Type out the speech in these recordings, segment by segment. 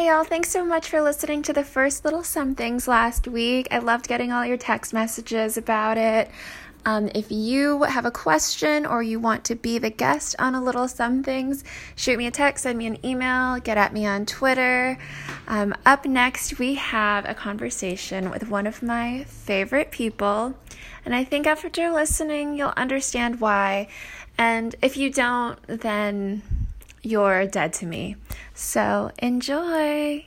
Hey, y'all. Thanks so much for listening to the first Little Somethings last week. I loved getting all your text messages about it. Um, if you have a question or you want to be the guest on a Little Somethings, shoot me a text, send me an email, get at me on Twitter. Um, up next, we have a conversation with one of my favorite people. And I think after listening, you'll understand why. And if you don't, then you're dead to me. So enjoy.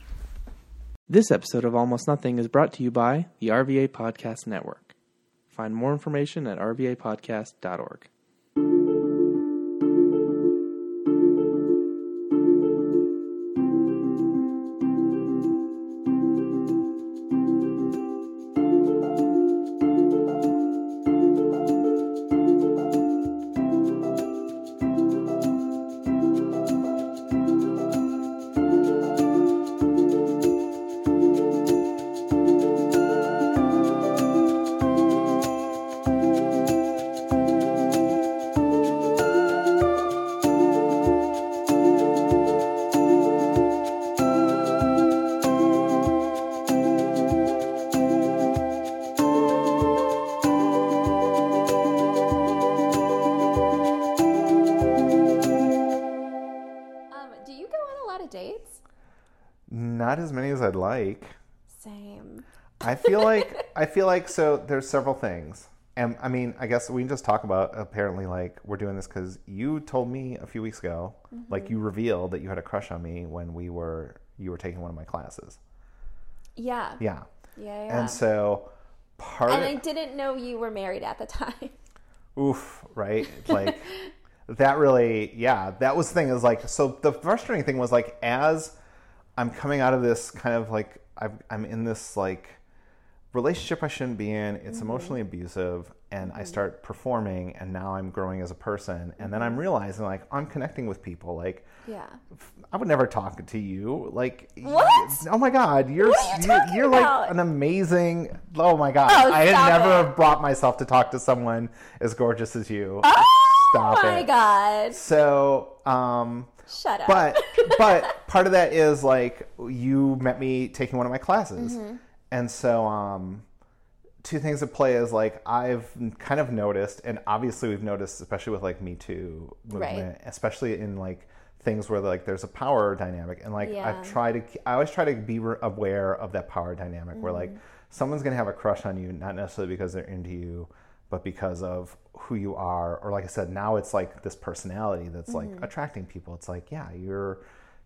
This episode of Almost Nothing is brought to you by the RVA Podcast Network. Find more information at rvapodcast.org. feel like I feel like so there's several things. And I mean, I guess we can just talk about apparently like we're doing this cuz you told me a few weeks ago like you mm-hmm. revealed that you had a crush on me when we were you were taking one of my classes. Yeah. Yeah. Yeah, yeah. And so part And I didn't know you were married at the time. oof, right? Like that really, yeah, that was the thing is like, so the frustrating thing was like, as I'm coming out of this kind of like, I've, I'm in this like relationship I shouldn't be in, it's emotionally abusive, and I start performing, and now I'm growing as a person, and then I'm realizing like, I'm connecting with people, like, Yeah. I would never talk to you. Like What? Oh my god, you're What are you you're, about? like an amazing. Oh my god, Oh, I had never it. brought myself to talk to someone as gorgeous as you. Oh Stop my it. god. So, um, Shut up. but but part of that is like you met me taking one of my classes, Mm-hmm. And so um, two things at play is like I've kind of noticed, and obviously we've noticed, especially with like Me Too movement, especially in like things where like there's a power dynamic, and like Yeah. I've tried to, I always try to be aware of that power dynamic, where like Mm-hmm. someone's gonna have a crush on you, not necessarily because they're into you. But because of who you are, or like I said, now it's like this personality that's like attracting people. It's like, yeah, you're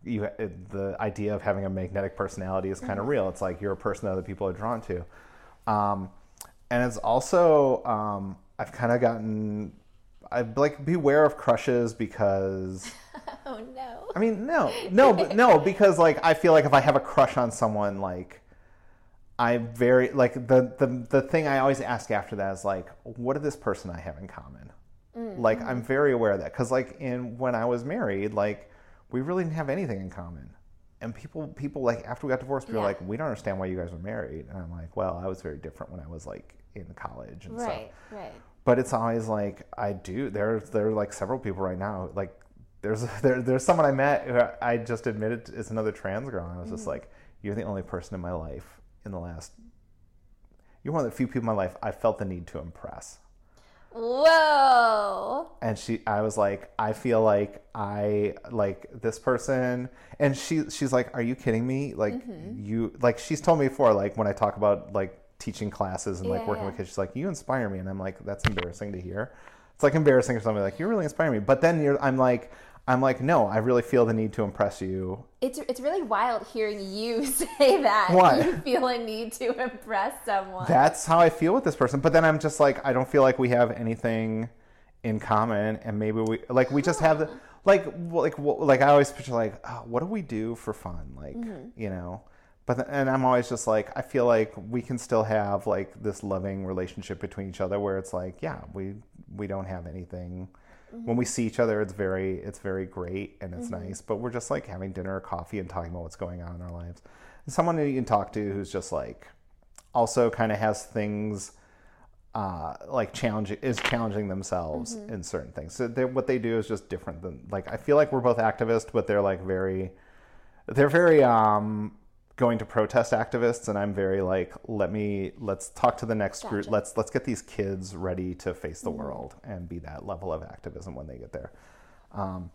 you it- the idea of having a magnetic personality is kind of real. It's like you're a person that other people are drawn to, um, and it's also um, I've kind of gotten I like beware of crushes because oh no. I mean no no but no because like I feel like if I have a crush on someone like I'm very like the the the thing I always ask after that is like what does this person I have in common? Like I'm very aware of that. Because like in when I was married like we really didn't have anything in common and people people like after we got divorced people were like we don't understand why you guys were married and I'm like well I was very different when I was like in college and stuff Right, right. but it's always like I do. There, there are like several people right now. Like there's there, there's someone I met who I just admitted is another trans girl. And I was just mm-hmm. like, you're the only person in my life in the last. You're one of the few people in my life I felt the need to impress. Whoa. And she, I was like, I feel like I like this person, and she, she's like, are you kidding me? Like mm-hmm. you, like she's told me before, like when I talk about like teaching classes and like Yeah, working yeah. with kids, she's like, you inspire me, and I'm like, that's embarrassing to hear. It's like embarrassing for somebody like you really inspire me, but then you're, I'm like, I'm like, no, I really feel the need to impress you. It's it's really wild hearing you say that. What? You feel a need to impress someone. That's how I feel with this person. But then I'm just like, I don't feel like we have anything in common, and maybe we like we just have the like like like I always picture like, oh, what do we do for fun? Like mm-hmm. you know. But and I'm always just like I feel like we can still have like this loving relationship between each other where it's like yeah we we don't have anything when we see each other it's very it's very great and it's nice but we're just like having dinner or coffee and talking about what's going on in our lives. And someone that you can talk to who's just like also kind of has things uh, like challenging is challenging themselves in certain things. So what they do is just different than like I feel like we're both activists, but they're like very they're very um going to protest activists and I'm very like let me let's talk to the next group. Let's let's get these kids ready to face the world and be that level of activism when they get there. Um,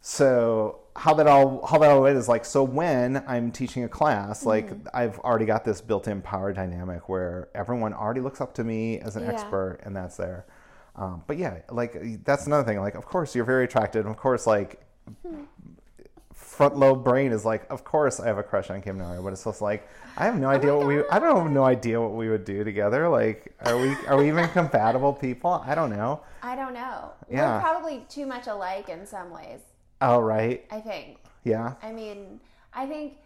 so how that all how that all went is like so when I'm teaching a class like I've already got this built-in power dynamic where everyone already looks up to me as an Yeah. expert and that's there. Um, but yeah like that's another thing. Like of course you're very attracted and of course like front lobe brain is like, of course I have a crush on Kim Nario, but it's just like I have no idea what we I don't have no idea what we would do together. Like, are we are we even compatible people? I don't know. I don't know. Yeah. We're probably too much alike in some ways. Oh right, I think. yeah, I mean, I think.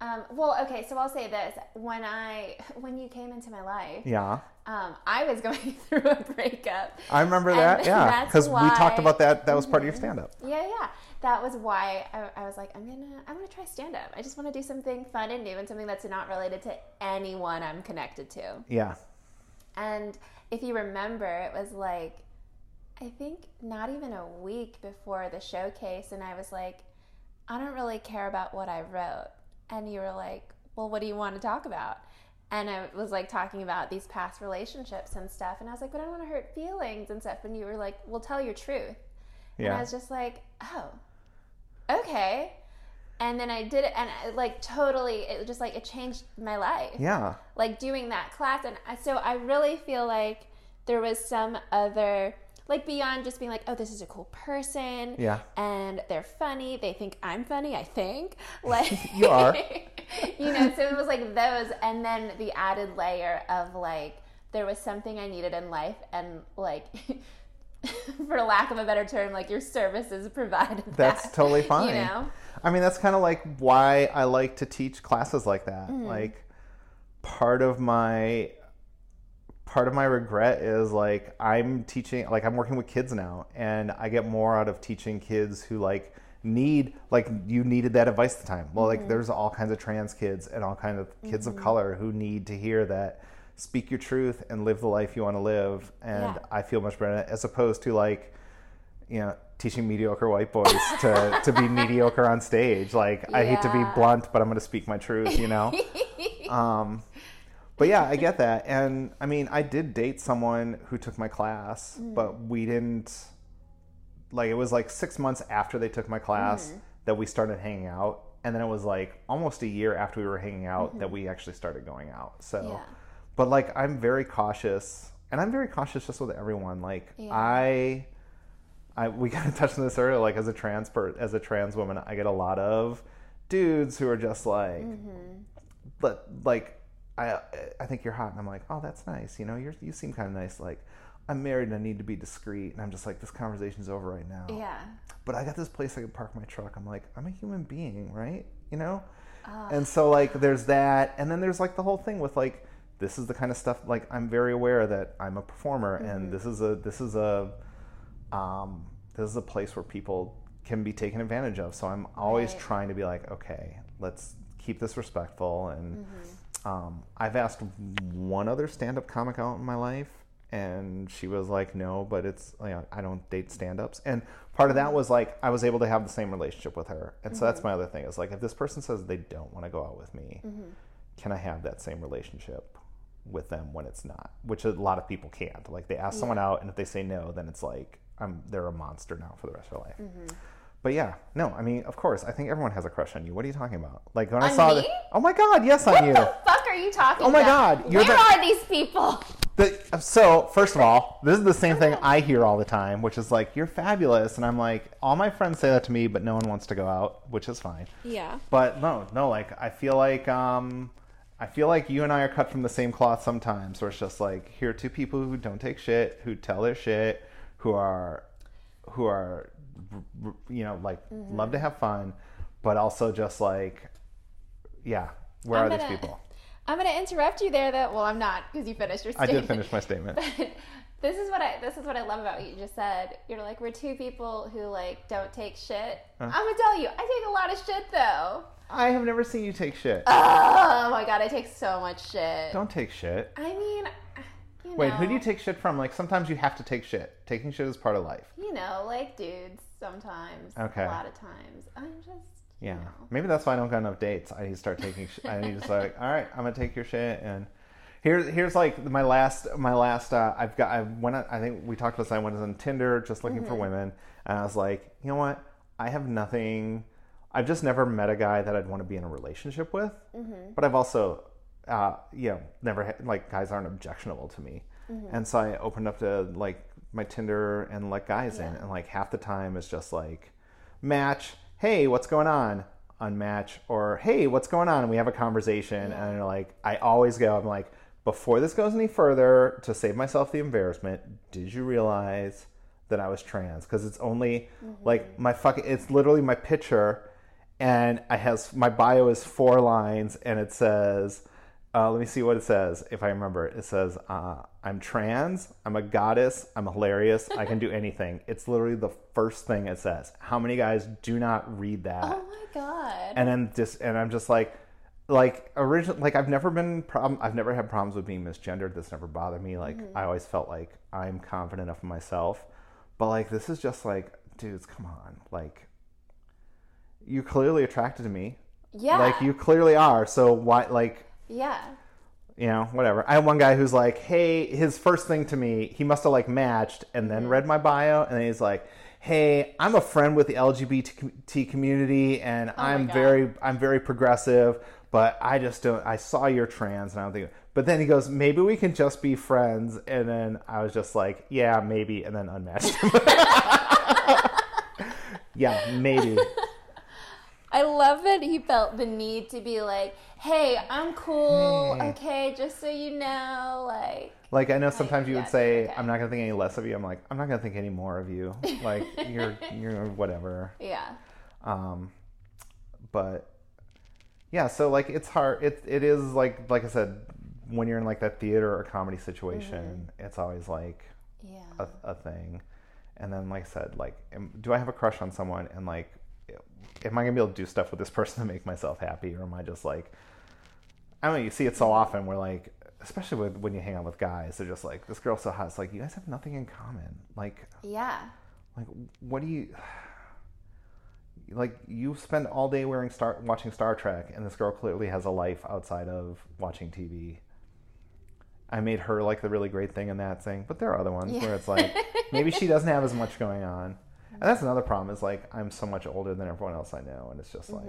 Um, well, okay. So I'll say this: when I when you came into my life, yeah. um, I was going through a breakup. I remember that. Yeah, because we talked about that. That was part of your stand up. Yeah, yeah. That was why I, I was like, I'm gonna, I'm gonna try stand up. I just want to do something fun and new and something that's not related to anyone I'm connected to. Yeah, And if you remember, it was like, I think not even a week before the showcase, and I was like, I don't really care about what I wrote. And you were like, Well, what do you want to talk about? And I was like talking about these past relationships and stuff. And I was like, But I don't want to hurt feelings and stuff. And you were like, Well, tell your truth. Yeah. And I was just like, Oh, okay. And then I did it, and it, like totally, it just like it changed my life yeah, like doing that class and I- so i really feel like there was some other like beyond just being like oh this is a cool person Yeah. and they're funny they think i'm funny i think like You are. you know so it was like those and then the added layer of like there was something i needed in life and like for lack of a better term like your services provided That's that, totally fine. you know I mean, that's kind of like why I like to teach classes like that. Mm. Like, part of my part of my regret is like I'm teaching, like I'm working with kids now, and I get more out of teaching kids who like need like you needed that advice at the time. Well, Mm-hmm. like there's all kinds of trans kids and all kinds of kids of color who need to hear that speak your truth and live the life you want to live. And Yeah. I feel much better as opposed to like you know, teaching mediocre white boys to, to be mediocre on stage. Like, I hate to be blunt, but I'm going to speak my truth, you know? um, but yeah, I get that. And I mean, I did date someone who took my class, mm. but we didn't, like, it was like six months after they took my class mm. that we started hanging out. And then it was like almost a year after we were hanging out that mm-hmm. we actually started going out. So, Yeah. But like, I'm very cautious. And I'm very cautious just with everyone. Like, Yeah. I. I, we kind of touched on this earlier. Like as a trans per, as a trans woman, I get a lot of dudes who are just like, mm-hmm. but like, I I think you're hot, and I'm like, oh, that's nice. You know, you're you seem kind of nice. Like, I'm married and I need to be discreet, and I'm just like, this conversation's over right now. yeah But I got this place I can park my truck. I'm like, I'm a human being, right? You know. And so like, there's that, and then there's like the whole thing with like, this is the kind of stuff. Like, I'm very aware that I'm a performer, and this is a this is a um, this is a place where people can be taken advantage of. So I'm always Right. trying to be like, okay, let's keep this respectful. And Mm-hmm. um, I've asked one other stand-up comic out in my life, and she was like, no, but it's you know, I don't date stand-ups. And part of Mm-hmm. that was like I was able to have the same relationship with her. And so that's my other thing is like if this person says they don't want to go out with me, Mm-hmm. can I have that same relationship? With them when it's not, which a lot of people can't. Like they ask someone out, and if they say no, then it's like I'm they're a monster now for the rest of their life. Mm-hmm. But yeah, no, I mean, of course, I think everyone has a crush on you. What are you talking about? Like when I saw me? the, oh my god, yes, on you. What the fuck are you talking Oh my about? God, you're Where the- are these people? The, so first of all, this is the same thing I hear all the time, which is like you're fabulous, and I'm like, all my friends say that to me, but no one wants to go out, which is fine. Yeah. But no, no, like I feel like um I feel like you and I are cut from the same cloth sometimes where it's just like here are two people who don't take shit, who tell their shit, who are who are you know, like Mm-hmm. love to have fun, but also just like yeah, where I'm are these gonna- people? I'm going to interrupt you there. That well, I'm not because you finished your Statement. I did finish my statement. this is what I this is what I love about what you just said. You're like we're two people who like don't take shit. I'm gonna tell you, I take a lot of shit though. I have never seen you take shit. Oh my god, I take so much shit. Don't take shit. I mean, you know, Wait, who do you take shit from? Like sometimes you have to take shit. Taking shit is part of life. You know, like dudes sometimes. Okay. A lot of times. I'm just Yeah, maybe that's why I don't got enough dates. I need to start taking. Sh- I need to start. All right, I'm gonna take your shit and. Here's here's like my last my last uh, I've got I went on, I think we talked about this I went on Tinder just looking for women and I was like you know what I have nothing I've just never met a guy that I'd want to be in a relationship with mm-hmm. but I've also uh, you know never had, like guys aren't objectionable to me. Mm-hmm. And so I opened up to like my Tinder and let guys in and like half the time it's just like match hey what's going on? Unmatch or hey what's going on? And we have a conversation and like i always go i'm like before this goes any further to save myself the embarrassment did you realize that i was trans? Because it's only mm-hmm. like my fucking it's literally my picture and i has my bio is four lines and it says uh, let me see what it says if i remember it. Says uh, i'm trans i'm a goddess i'm hilarious i can do anything. It's literally the first thing it says. How many guys do not read that? Oh my god. and then just and i'm just like like original like i've never been problem i've never had problems with being misgendered. This never bothered me. Like i always felt like i'm confident enough in myself. But like this is just like dudes come on. Like you're clearly attracted to me yeah. like you clearly are so why like Yeah. you know, whatever. I had one guy who's like, hey, his first thing to me, he must have like matched and then read my bio, and then he's like, hey, I'm a friend with the LGBT community, and oh I'm God. very, I'm very progressive, but I just don't. I saw you're trans, and I don't think. But then he goes, maybe we can just be friends, and then I was just like, yeah, maybe, and then unmatched him. yeah, maybe. I love that he felt the need to be like, "Hey, I'm cool. Hey. Okay, just so you know, like." Like I know sometimes you yeah, would say, okay. "I'm not gonna think any less of you." I'm like, "I'm not gonna think any more of you." Like you're, you're whatever. Yeah. Um, but yeah, so like it's hard. It it is like like I said, when you're in like that theater or comedy situation, it's always like Yeah. a, a thing. And then like I said, like, am, do I have a crush on someone? And like, am I gonna be able to do stuff with this person to make myself happy, or am I just like, I don't know. You see it so often where like, especially with, when you hang out with guys, they're just like, this girl's so hot. It's like you guys have nothing in common. Like, Yeah. like what do you like you spend all day wearing star watching star trek and this girl clearly has a life outside of watching tv i made her like the really great thing in that thing but there are other ones where it's like maybe she doesn't have as much going on and that's another problem is like i'm so much older than everyone else i know and it's just like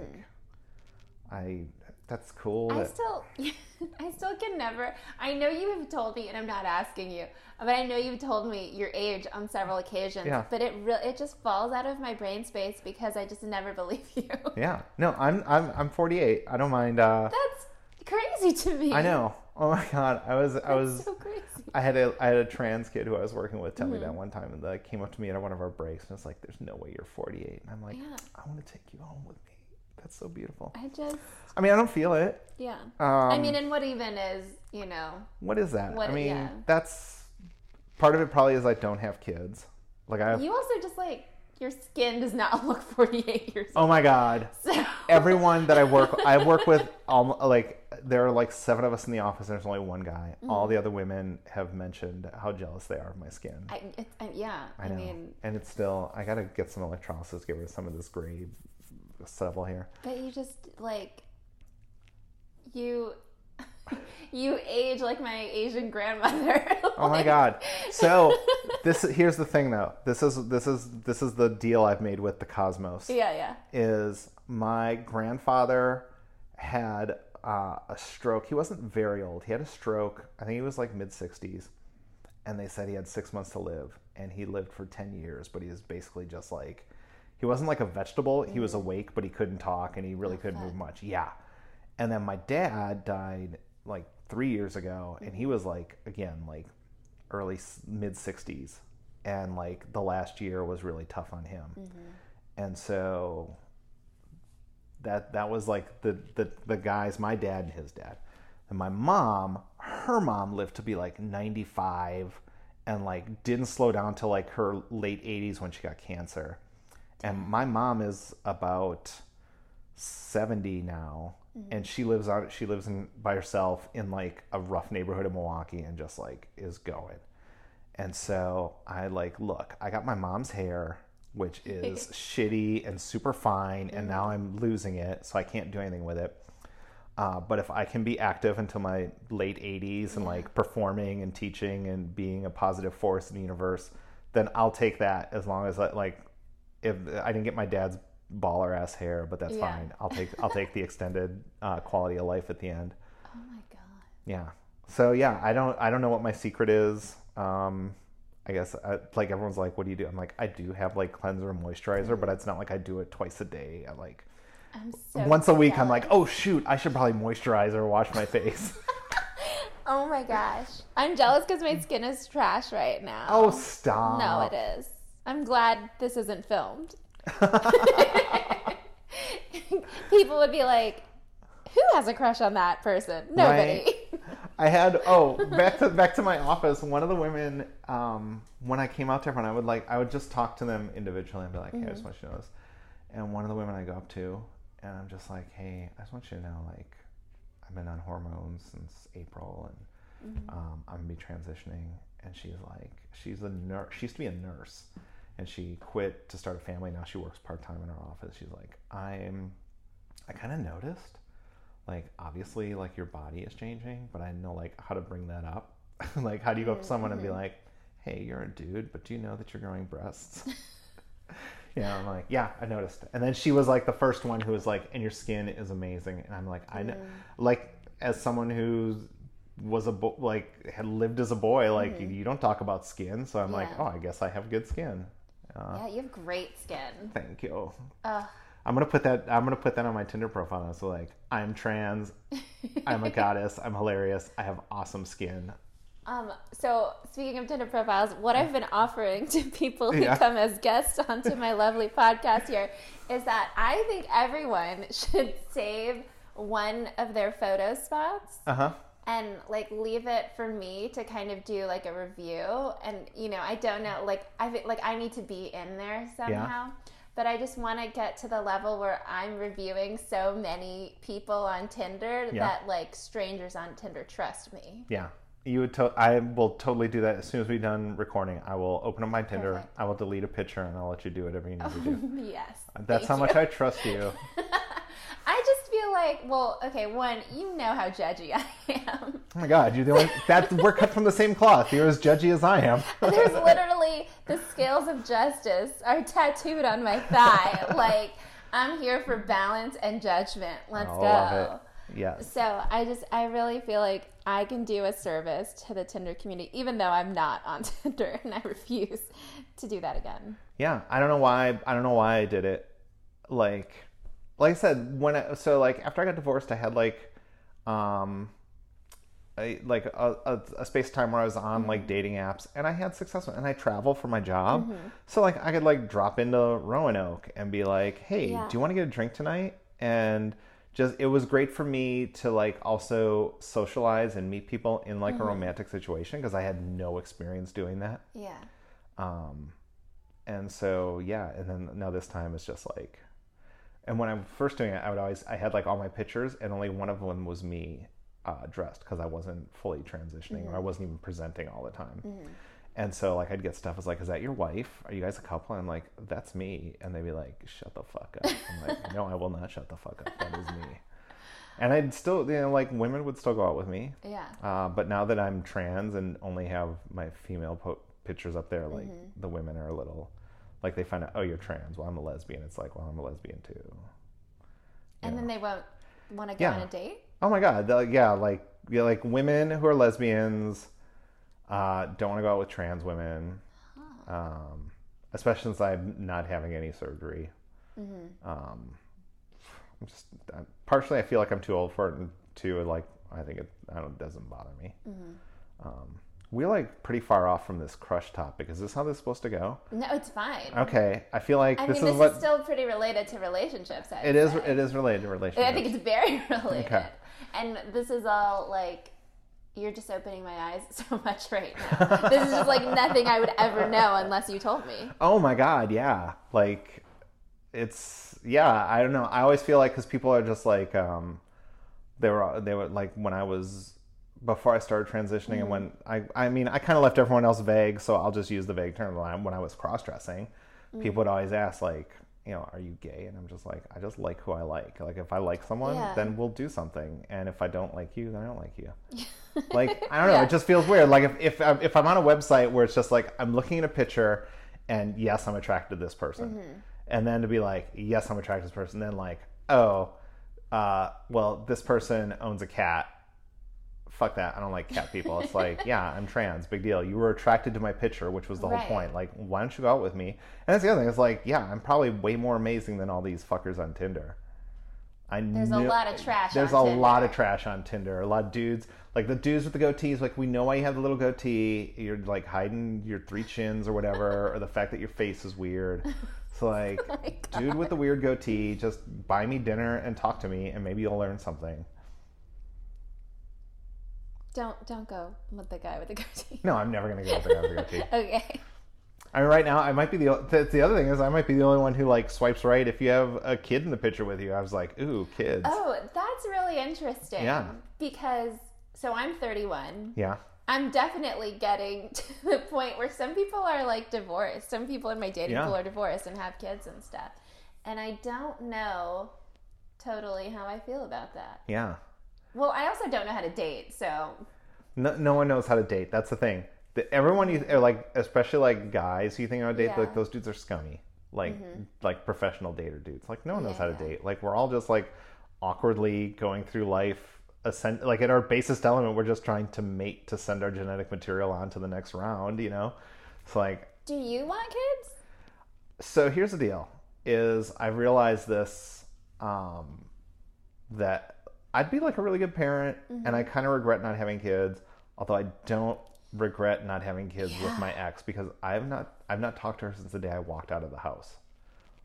i that's cool Mm-hmm. I that, still, I still can never. I know you have told me, and I'm not asking you, but I know you've told me your age on several occasions. Yeah. But it really, it just falls out of my brain space because I just never believe you. yeah no i'm i'm i'm 48 i don't mind uh That's crazy to me. i know oh my god i was i was so crazy. I had a I had a trans kid who I was working with tell me that one time, and like came up to me at one of our breaks, and it's like, "There's no way you're 48," and I'm like, Yeah. "I want to take you home with me." That's so beautiful. I just, I mean, I don't feel it. yeah. Um, I mean, and what even is, you know, what is that? what- I mean, yeah. that's part of it. Probably is I don't have kids. Like I have. you also just like your skin does not look 48 years oh my god! So Everyone that I work, I work with, um, like there are like seven of us in the office, and there's only one guy. All the mm. other women have mentioned how jealous they are of my skin. I, it, I, yeah, I, I know. mean, and it's still, I gotta get some electrolysis, get rid of some of this gray stubble here. but you just like you you age like my Asian grandmother. Oh my god. So this here's the thing though. This is this is this is the deal I've made with the cosmos. Yeah, yeah. Is my grandfather had uh, a stroke. He wasn't very old. He had a stroke. I think he was like mid 60s. And they said he had 6 months to live and he lived for 10 years, but he was basically just like he wasn't like a vegetable. He was mm. awake, but he couldn't talk and he really couldn't move much. Yeah. And then my dad died like 3 years ago and he mm-hmm. was like again like early mid 60s and like the last year was really tough on him mm-hmm. and so that that was like the, the the guys my dad and his dad. And my mom her mom lived to be like 95 and like didn't slow down till like her late 80s when she got cancer. And my mom is about 70 now. Mm. And she lives on she lives in by herself in like a rough neighborhood of Milwaukee and just like is going. And so I like look, I got my mom's hair. Which is shitty and super fine, and now I'm losing it, so I can't do anything with it. Uh, but if I can be active until my late 80s and like performing and teaching and being a positive force in the universe, then I'll take that as long as I, like if I didn't get my dad's baller ass hair, but that's Yeah. fine. I'll take I'll take the extended uh, quality of life at the end. Oh my god. Yeah. So yeah, I don't I don't know what my secret is. Um, I guess I, like everyone's like, what do you do? I'm like, I do have like cleanser and moisturizer, but it's not like I do it twice a day. I like I'm so once a week. I'm like, oh shoot, I should probably moisturize or wash my face. Oh my gosh. I'm jealous because my skin is trash right now. oh stop. No, it is. I'm glad this isn't filmed. People would be like, who has a crush on that person? Nobody. I had oh back to back to my office. One of the women, um, when I came out to everyone, I would like I would just talk to them individually and be like, "Hey, I just want you to know this." And one of the women I go up to, and I'm just like, "Hey, I just want you to know, like, I've been on hormones since April, and um, I'm gonna be transitioning." And she's like, she's a nurse. She used to be a nurse, and she quit to start a family. Now she works part time in her office. She's like, I'm, I kind of noticed like obviously like your body is changing but i know like how to bring that up. Like how do you go up to mm-hmm. someone and be mm-hmm. like hey you're a dude but do you know that you're growing breasts? Yeah i'm like yeah i noticed. And then she was like the first one who was like and your skin is amazing. And i'm like i know mm. like as someone who was a bo- like had lived as a boy like you, you don't talk about skin so i'm like oh i guess i have good skin. Uh, yeah, you have great skin. thank you. Ugh. I'm gonna put that. I'm gonna put that on my Tinder profile. So like, I'm trans. I'm a goddess. I'm hilarious. I have awesome skin. Um, so speaking of Tinder profiles, what I've been offering to people who Yeah. come as guests onto my lovely podcast here is that I think everyone should save one of their photo spots Uh huh. and like leave it for me to kind of do like a review and you know i don't know like i like i need to be in there somehow but i just want to get to the level where i'm reviewing so many people on tinder Yeah. that like strangers on tinder trust me Yeah. You would. To- I will totally do that as soon as we're done recording. I will open up my Tinder. Perfect. I will delete a picture and I'll let you do whatever you need to do. yes That's how much. I trust you. I just feel like well okay one you know how judgy i am Oh my God, you're the only. That we're cut from the same cloth. You're as judgy as I am. There's literally the scales of justice are tattooed on my thigh. like I'm here for balance and judgment. Let's I go. love it. Yes. So I just I really feel like I can do a service to the Tinder community, even though I'm not on Tinder and I refuse to do that again. Yeah, I don't know why. I don't know why I did it. Like, like I said, when I, so like after I got divorced, I had like, um, a, like a, a, a space time where I was on like dating apps, and I had success, and I travel for my job, so like I could like drop into Roanoke and be like, hey, Yeah. do you want to get a drink tonight? And just it was great for me to like also socialize and meet people in like a romantic situation because I had no experience doing that. Yeah. Um, and so yeah, and then now this time it's just like, and when I'm first doing it, I would always I had like all my pictures, and only one of them was me uh, dressed because I wasn't fully transitioning or I wasn't even presenting all the time. And so like I'd get stuff as like, is that your wife? Are you guys a couple? I'm like, that's me, and they'd be like, shut the fuck up. I'm like, no, I will not shut the fuck up. That is me. And I'd still, you know, like women would still go out with me. Yeah. Uh, but now that I'm trans and only have my female po- pictures up there, like Mm-hmm. the women are a little, like they find out, oh, you're trans. Well, I'm a lesbian. It's like, well, I'm a lesbian too. And then they won't want to go Yeah. on a date? Oh my god, the- yeah, like yeah, like women who are lesbians uh, don't want to go out with trans women, um, especially since I'm not having any surgery. Um, I'm just i partially I feel like I'm too old for it, and two like I think it I don't it doesn't bother me. Um, we're like pretty far off from this crush topic. Is this how this is supposed to go? No, it's fine. Okay, I feel like I this mean, is this what is still pretty related to relationships. I'd it is. say. It is related to relationships. I think it's very related. Okay. And this is all like you're just opening my eyes so much right now. this is just like nothing I would ever know unless you told me. Oh my god, yeah. Like it's yeah, I don't know. I always feel like cuz people are just like um they were they were like when I was before I started transitioning and when I I mean, I kind of left everyone else vague, so I'll just use the vague term when I, was cross-dressing. Mm. people would always ask like, you know, are you gay? And I'm just like, I just like who I like. Like if I like someone, Yeah. then we'll do something. And if I don't like you, then I don't like you. like I don't know, Yeah. it just feels weird. Like if if I'm, if I'm on a website where it's just like I'm looking at a picture, and yes, I'm attracted to this person, Mm-hmm. and then to be like, yes, I'm attracted to this person, then like, oh, uh, well, this person owns a cat. Fuck that. I don't like cat people. It's like, yeah, I'm trans. Big deal. You were attracted to my picture, which was the Right. whole point. Like, why don't you go out with me? And that's the other thing. It's like, yeah, I'm probably way more amazing than all these fuckers on Tinder. I There's a lot of trash There's a lot of trash on Tinder. A lot of dudes, like the dudes with the goatees, like we know why you have the little goatee. You're like hiding your three chins or whatever, or the fact that your face is weird. So like, Oh dude with the weird goatee, just buy me dinner and talk to me, and maybe you'll learn something. Don't don't go with the guy with the goatee. No, I'm never gonna go with the guy with the goatee. Okay. I mean, right now, I might be the. That's the other thing is, I might be the only one who like swipes right if you have a kid in the picture with you. I was like, ooh, kids. Oh, that's really interesting. Yeah. Because so I'm 31. Yeah. I'm definitely getting to the point where some people are like divorced. Some people in my dating Yeah. pool are divorced and have kids and stuff. And I don't know totally how I feel about that. Yeah. Well, I also don't know how to date, so No, no one knows how to date. That's the thing. The, everyone you like, especially like guys you think to date, Yeah. Mm-hmm. like those dudes are scummy. Like like professional dater dudes. Like no one knows Yeah, how to yeah. date. Like we're all just like awkwardly going through life. Ascend, like at our basest element, we're just trying to mate to send our genetic material on to the next round. You know, it's like do you want kids? so here's the deal is i realized this um, that i'd be like a really good parent and i kind of regret not having kids although i don't regret not having kids with my ex because i've not i've not talked to her since the day i walked out of the house.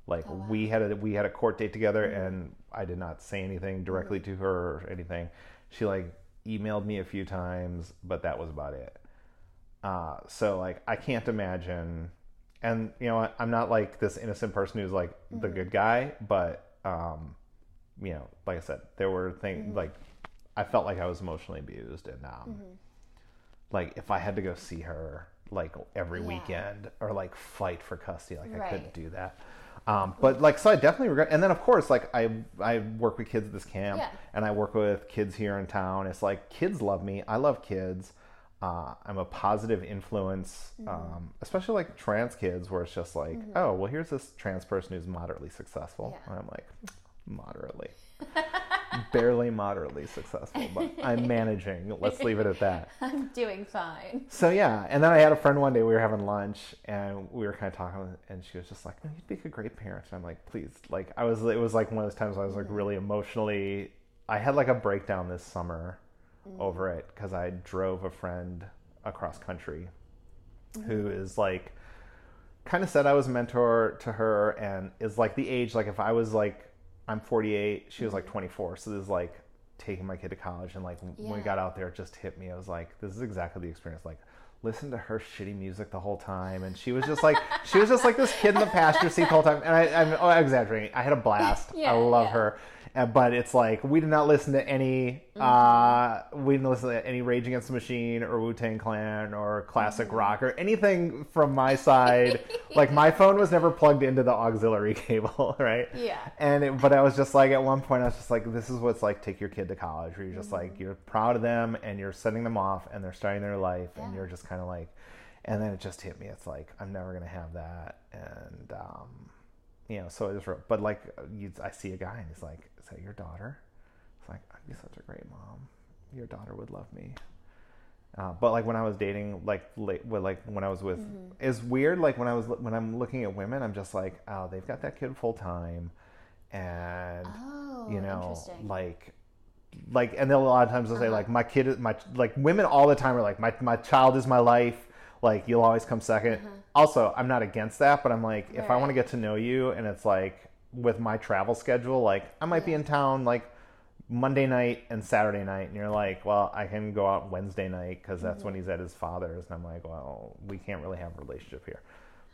Like we had a we had a court date together and i did not say anything directly to her or anything. She like emailed me a few times but that was about it. Uh, so like I can't imagine, and you know I'm not like this innocent person who's like the good guy, but um, you know, like I said, there were things like I felt like I was emotionally abused, and um, like if I had to go see her like every Yeah. weekend or like fight for custody, like I couldn't do that. Um, but like so I definitely regret and then of course like I I work with kids at this camp Yeah. and I work with kids here in town. It's like kids love me. I love kids. Uh, I'm a positive influence, Mm-hmm. um, especially like trans kids, where it's just like, oh, well, here's this trans person who's moderately successful, Yeah. and I'm like, moderately, barely moderately successful, but I'm managing. Let's leave it at that. I'm doing fine. So yeah, and then I had a friend one day. We were having lunch, and we were kind of talking, and she was just like, "No, you'd be a great parent." And I'm like, "Please!" Like I was, it was like one of those times I was like mm-hmm. really emotionally. I had like a breakdown this summer mm. over it because I drove a friend across country who mm-hmm. is like kind of said I was a mentor to her and is like the age like if I was like I'm 48, she was like 24, so this is like taking my kid to college and like when we got out there, it just hit me. I was like, this is exactly the experience. Like, listen to her shitty music the whole time, and she was just like, she was just like this kid in the passenger seat the whole time. And I, I'm oh, exaggerating. I had a blast. Yeah, I love yeah. her. Uh, but it's like we did not listen to any Mm-hmm. uh we didn't listen to any rage against the machine or wu-tang clan or classic Mm-hmm. rock or anything from my side. Like my phone was never plugged into the auxiliary cable right? Yeah. and it, but i was just like at one point i was just like this is what's like take your kid to college where you're just like you're proud of them and you're sending them off and they're starting their life and you're just kind of like and then it just hit me. It's like i'm never gonna have that. And um you know so i just wrote but like you, i see a guy and he's like is that your daughter it's like i'd be such a great mom your daughter would love me uh, but like when I was dating, like late, well, like when I was with, Mm-hmm. it's weird. Like when I was when I'm looking at women, I'm just like, oh, they've got that kid full time, and Oh, you know, like, like, and they'll a lot of times they'll say Uh-huh. like, my kid, is my like women all the time are like, my my child is my life. Like you'll always come 2nd Also, I'm not against that, but I'm like, if I Uh-huh. Want to get to know you, and it's like with my travel schedule, like I might be in town like Monday night and Saturday night, and you're like, well, I can go out Wednesday night because that's when mm-hmm. he's at his father's, and I'm like, well, we can't really have a relationship here.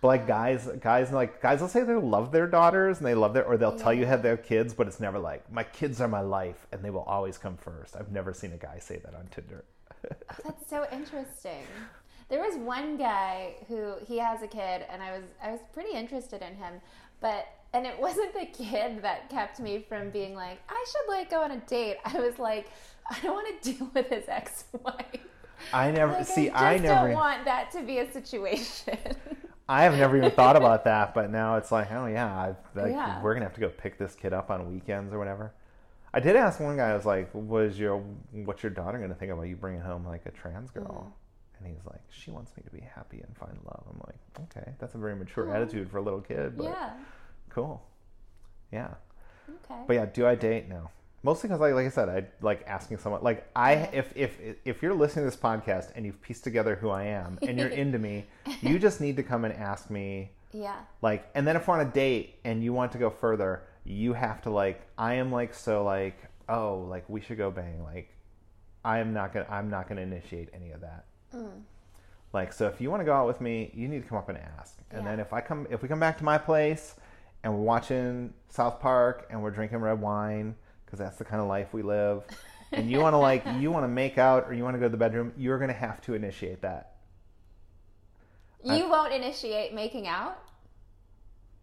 But like guys, guys like guys will say they love their daughters and they love their, or they'll tell you have their kids, but it's never like my kids are my life and they will always come first. I've never seen a guy say that on Tinder. Oh, that's so interesting. There was one guy who he has a kid, and I was I was pretty interested in him, but and it wasn't the kid that kept me from being like I should like go on a date. I was like I don't want to deal with his ex-wife. I never Like, see. I I never. don't want that to be a situation. I have never even thought about that, but now it's like, oh yeah, I've, like, Yeah. we're gonna have to go pick this kid up on weekends or whatever. I did ask one guy. I was like, "Was your what's your daughter gonna think about you bringing home like a trans girl?" Mm-hmm. And he's like, "She wants me to be happy and find love." I'm like, "Okay, that's a very mature attitude for a little kid, but yeah. Cool, yeah." Okay. But yeah, do I date? No. Mostly because, like, like I said, I like asking someone. Like, I if if if you're listening to this podcast and you've pieced together who I am and you're into me, you just need to come and ask me yeah. like and then if we're on a date and you want to go further you have to like i am like so like oh like we should go bang like i am not gonna i'm not gonna initiate any of that mm. like so if you want to go out with me you need to come up and ask and then if i come if we come back to my place and we're watching south park and we're drinking red wine because that's the kind of life we live and you want to like you want to make out or you want to go to the bedroom you're gonna have to initiate that You won't initiate making out?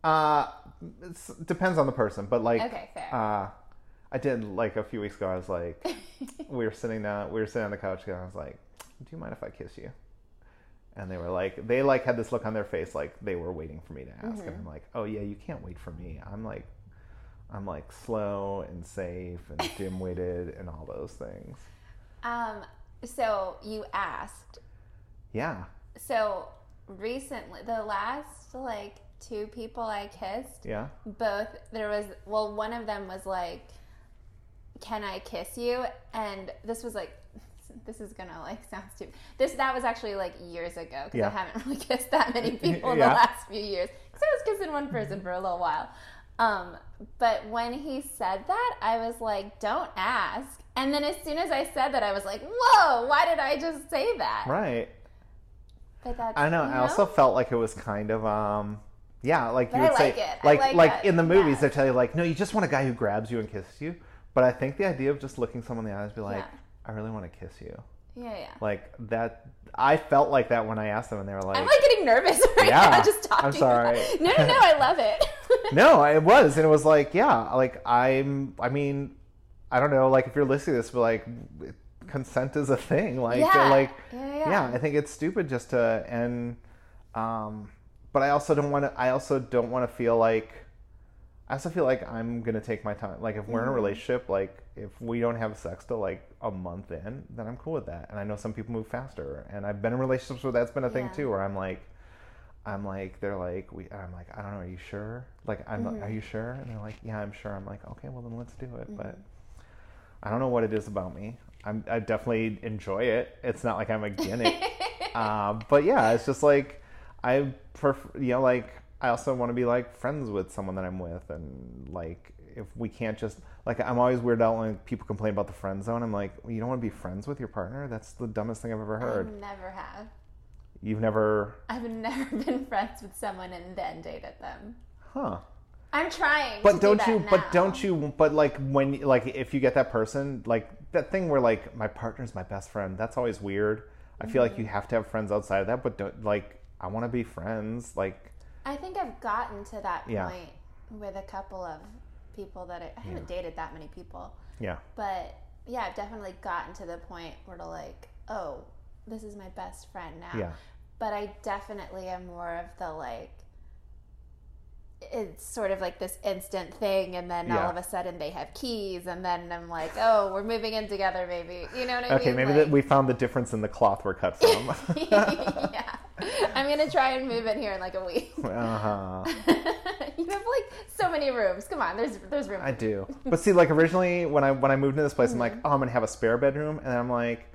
Uh, it depends on the person, but like, Okay, fair. Uh, I did like a few weeks ago. I was like, we were sitting down, we were sitting on the couch, and I was like, "Do you mind if I kiss you?" And they were like, they like had this look on their face, like they were waiting for me to ask, and I'm like, "Oh yeah, you can't wait for me. I'm like, I'm like slow and safe and dim-witted and all those things." Um, so you asked. Yeah, So recently, the last like two people I kissed, yeah, both there was well, one of them was like, "Can I kiss you?" And this was like. This is gonna like sound stupid. This that was actually like years ago because Yeah. I haven't really kissed that many people in Yeah. the last few years. Because I was kissing one person for a little while. Um, but when he said that, I was like, "Don't ask." And then as soon as I said that, I was like, "Whoa! Why did I just say that?" right. But that's I know. you I also felt like it was kind of um yeah, like you But I would say like it. I like like like in the movies Yeah. they tell you like no, you just want a guy who grabs you and kisses you. But I think the idea of just looking someone in the eyes be like, Yeah. I really want to kiss you. yeah, yeah. Like that I felt like that when I asked them and they were like I'm like getting nervous right Yeah, now just talking. I'm sorry. No, no, no. I love it. No, it was and it was like, yeah, like I'm I mean, I don't know, like if you're listening to this but like consent is a thing. Like Yeah. like Yeah, yeah. I think it's stupid just to and um but I also don't want to I also don't want to feel like I also feel like I'm gonna take my time. Like if we're Mm-hmm. in a relationship, like if we don't have sex till like a month in, then I'm cool with that. And I know some people move faster, and I've been in relationships where that's been a thing Yeah. too, where I'm like, I'm like, they're like, we, I'm like, I don't know, are you sure? Like, I'm, Mm-hmm. are you sure? And they're like, yeah, I'm sure. I'm like, okay, well then let's do it. But Mm-hmm. I don't know what it is about me. I'm, I definitely enjoy it. It's not like I'm against it. um, but yeah, it's just like I prefer, you know, like I also want to be like friends with someone that I'm with, and like if we can't just like I'm always weirded out when people complain about the friend zone. I'm like, well, you don't want to be friends with your partner? That's the dumbest thing I've ever heard. I never have. You've never, I've never been friends with someone and then dated them. huh? I'm trying. But don't do you? that But don't you? But like when like if you get that person like that thing where like my partner's my best friend. That's always weird. I feel like you Mm-hmm. have to have friends outside of that. But don't like I want to be friends. Like I think I've gotten to that point Yeah. with a couple of people that I, I haven't dated that many people, yeah, but yeah, I've definitely gotten to the point where to like, oh, this is my best friend now. yeah, But I definitely am more of the like. It's sort of like this instant thing, and then all of a sudden they have keys, and then I'm like, "Oh, we're moving in together, maybe." You know what I Okay, mean? Okay, maybe Like- that we found the difference in the cloth we're cut from. yeah, I'm gonna try and move in here in like a week. uh-huh. you have like so many rooms. Come on, there's there's room. I do. But see, like originally when I when I moved into this place, I'm like, Mm-hmm. oh, I'm gonna have a spare bedroom, and I'm like,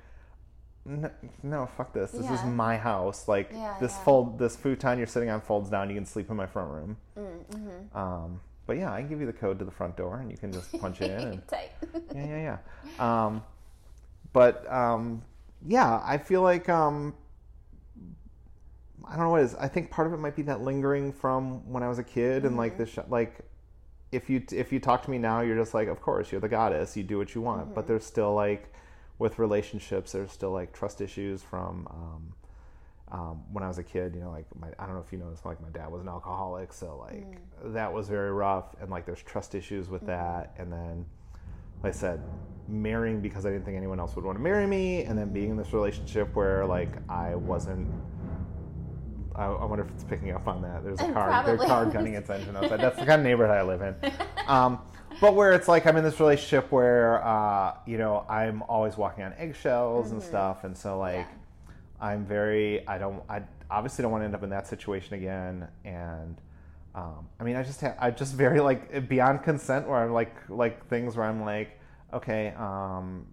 no, no fuck this. This is my house. Like Yeah, this yeah. fold, this futon you're sitting on folds down. You can sleep in my front room. Mm-hmm. Um, but yeah, I can give you the code to the front door, and you can just punch it in. And, Tight. yeah, yeah, yeah. Um, but um, yeah, I feel like um, I don't know what it is. I think part of it might be that lingering from when I was a kid, and like the sh- like if you if you talk to me now, you're just like, of course, you're the goddess. You do what you want. But there's still like with relationships, there's still like trust issues from um, um, when I was a kid, you know, like my I don't know if you know this, like my dad was an alcoholic, so like that was very rough, and like there's trust issues with that, and then like I said, marrying because I didn't think anyone else would want to marry me, and then being in this relationship where like I wasn't. I, I wonder if it's picking up on that. There's a car, there's a car gunning its engine outside. That's the kind of neighborhood I live in. Um, but where it's like I'm in this relationship where uh, you know I'm always walking on eggshells and stuff, and so like I'm very I don't I obviously don't want to end up in that situation again, and um, I mean I just ha- I just very like beyond consent where I'm like like things where I'm like okay um,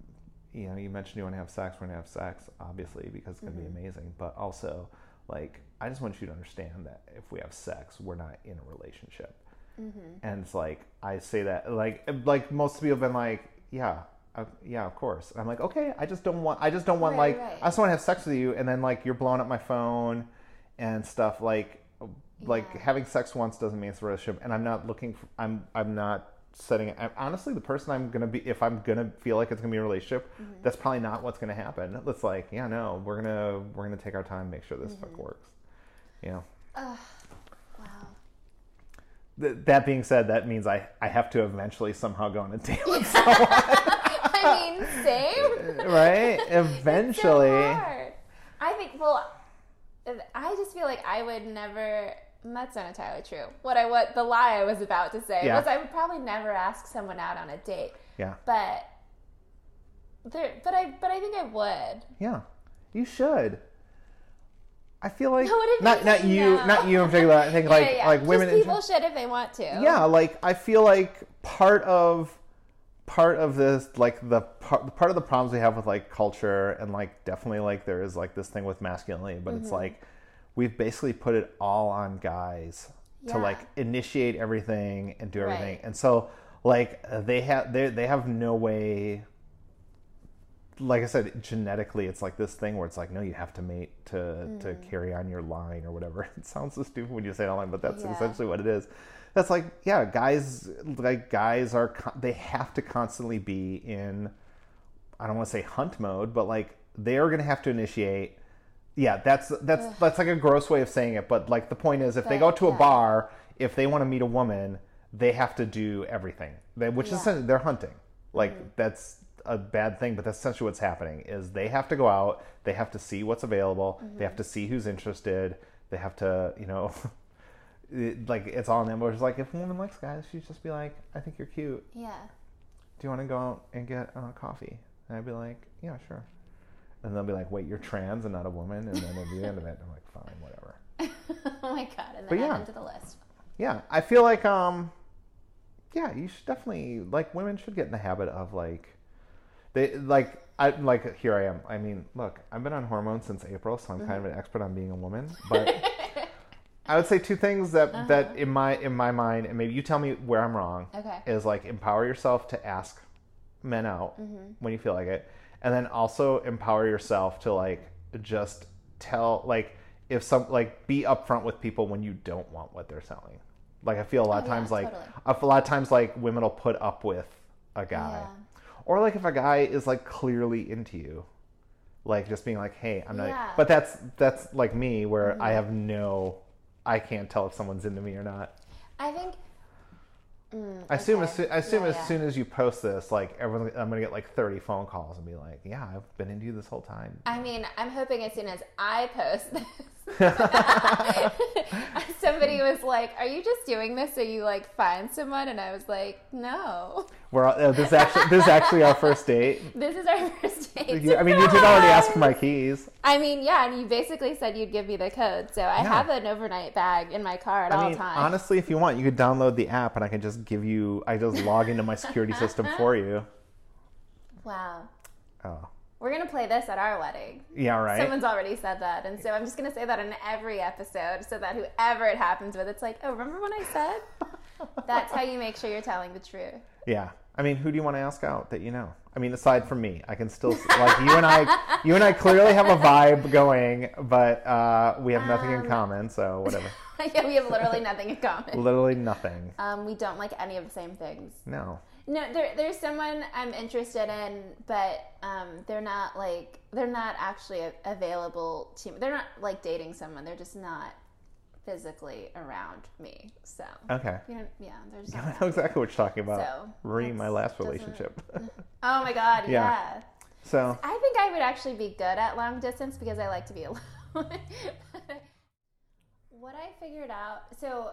you know you mentioned you want to have sex we're gonna have sex obviously because it's gonna be amazing, but also like I just want you to understand that if we have sex we're not in a relationship. And it's like I say that like like most people have been like yeah uh, yeah of course. And I'm like okay I just don't want I just don't want Right, like right. I just want to have sex with you. And then like you're blowing up my phone and stuff like like having sex once doesn't mean it's a relationship. And I'm not looking for I'm I'm not setting I, honestly the person I'm gonna be if I'm gonna feel like it's gonna be a relationship Mm-hmm. that's probably not what's gonna happen. It's like yeah no we're gonna we're gonna take our time make sure this Mm-hmm. fuck works you know Wow. Th- that being said, that means I, I have to eventually somehow go on a date with someone. I mean, same. right? so Eventually. hard. I think. Well, I just feel like I would never. That's not entirely true. What I what the lie I was about to say Yeah. was I would probably never ask someone out on a date, Yeah. but there. But I. But I think I would. Yeah. You should. I feel like No, not you not you no? not you in particular. I think like yeah, yeah. like women in people should if they want to. Yeah, like I feel like part of part of this like the part, part of the problems we have with like culture and like definitely like there is like this thing with masculinity, but Mm-hmm. it's like we've basically put it all on guys to like initiate everything and do everything. Right. And so like they have they they have no way like I said, genetically, it's like this thing where it's like, no, you have to mate to to Mm. carry on your line or whatever. It sounds so stupid when you say it online, but that's Yeah. essentially what it is. That's like, yeah, guys, like guys are they have to constantly be in. I don't want to say hunt mode, but like they are going to have to initiate. Yeah, that's that's that's like a gross way of saying it, but like the point is, if they go to a bar, if they want to meet a woman, they have to do everything. They, which is Yeah. essentially- they're hunting. Like that's a bad thing, but that's essentially what's happening. Is they have to go out, they have to see what's available, they have to see who's interested, they have to, you know, it- like it's all in them. Whereas like if a woman likes guys, she'd just be like, I think you're cute. Yeah. Do you want to go out and get uh, coffee? And I'd be like, yeah, sure. And they'll be like, wait, you're trans and not a woman, and then at the end of it, I'm like, fine, whatever. oh my god! And But then yeah. add them to the list. Yeah, I feel like um, yeah, you should definitely like women should get in the habit of like, they like I like here I am. I mean, look, I've been on hormones since April, so I'm kind of mm-hmm. an expert on being a woman. But I would say two things that uh-huh. that in my in my mind, and maybe you tell me where I'm wrong. Okay. Is like empower yourself to ask men out mm-hmm. when you feel like it, and then also empower yourself to like just tell like if some like be upfront with people when you don't want what they're selling. Like I feel a lot oh, of Oh, yeah, times like totally. a lot of times like women will put up with a guy, Yeah. Or like if a guy is like clearly into you, like just being like, hey, I'm not. Yeah. Mm-hmm. But that's that's like me where I have no, I can't tell if someone's into me or not. I think. Mm, I assume as soon, I assume Yeah, as yeah. soon as you post this, like everyone, I'm gonna get like 30 phone calls and be like, yeah, I've been into you this whole time. I mean, I'm hoping as soon as I post this, somebody was like, "Are you just doing this so you like find someone?" And I was like, "No, We're uh, this is actually this is actually our first date. this is our first date." You- I mean, you did already ask for my keys. I mean, yeah, and you basically said you'd give me the code, so I Yeah. have an overnight bag in my car at I all mean, times. honestly, if you want, you could download the app and I can just give you. I just log into my security system for you. wow, Oh, we're gonna play this at our wedding. yeah, right. Someone's already said that, and so I'm just gonna say that in every episode, so that whoever it happens with, it's like, oh, remember when I said? That's how you make sure you're telling the truth. Yeah. I mean, who do you want to ask out that you know? I mean, aside from me, I can still like you and I. You and I clearly have a vibe going, but uh, we have nothing in Um, common. So whatever. yeah, we have literally nothing in common. Literally nothing. Um, we don't like any of the same things. No. No, there, there's someone I'm interested in, but um, they're not like they're not actually available to. They're not like dating someone. They're just not physically around me. So Okay. you know, yeah, they're I know exactly what you're talking about. So, Re my last relationship. Oh my god, Yeah. yeah. so I think I would actually be good at long distance because I like to be alone. what I figured out, so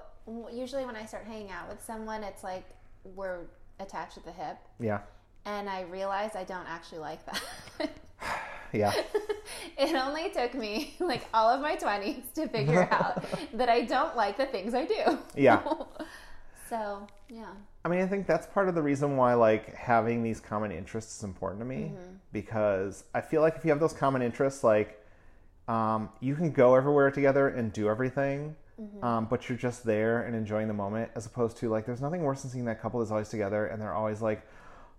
usually when I start hanging out with someone, it's like we're attached at the hip, yeah, and I realized I don't actually like that. yeah, it only took me like all of my 20s to figure out that I don't like the things I do. Yeah. so, yeah. I mean, I think that's part of the reason why like having these common interests is important to me because I feel like if you have those common interests, like um, you can go everywhere together and do everything, um, but you're just there and enjoying the moment, as opposed to like there's nothing worse than seeing that couple is always together and they're always like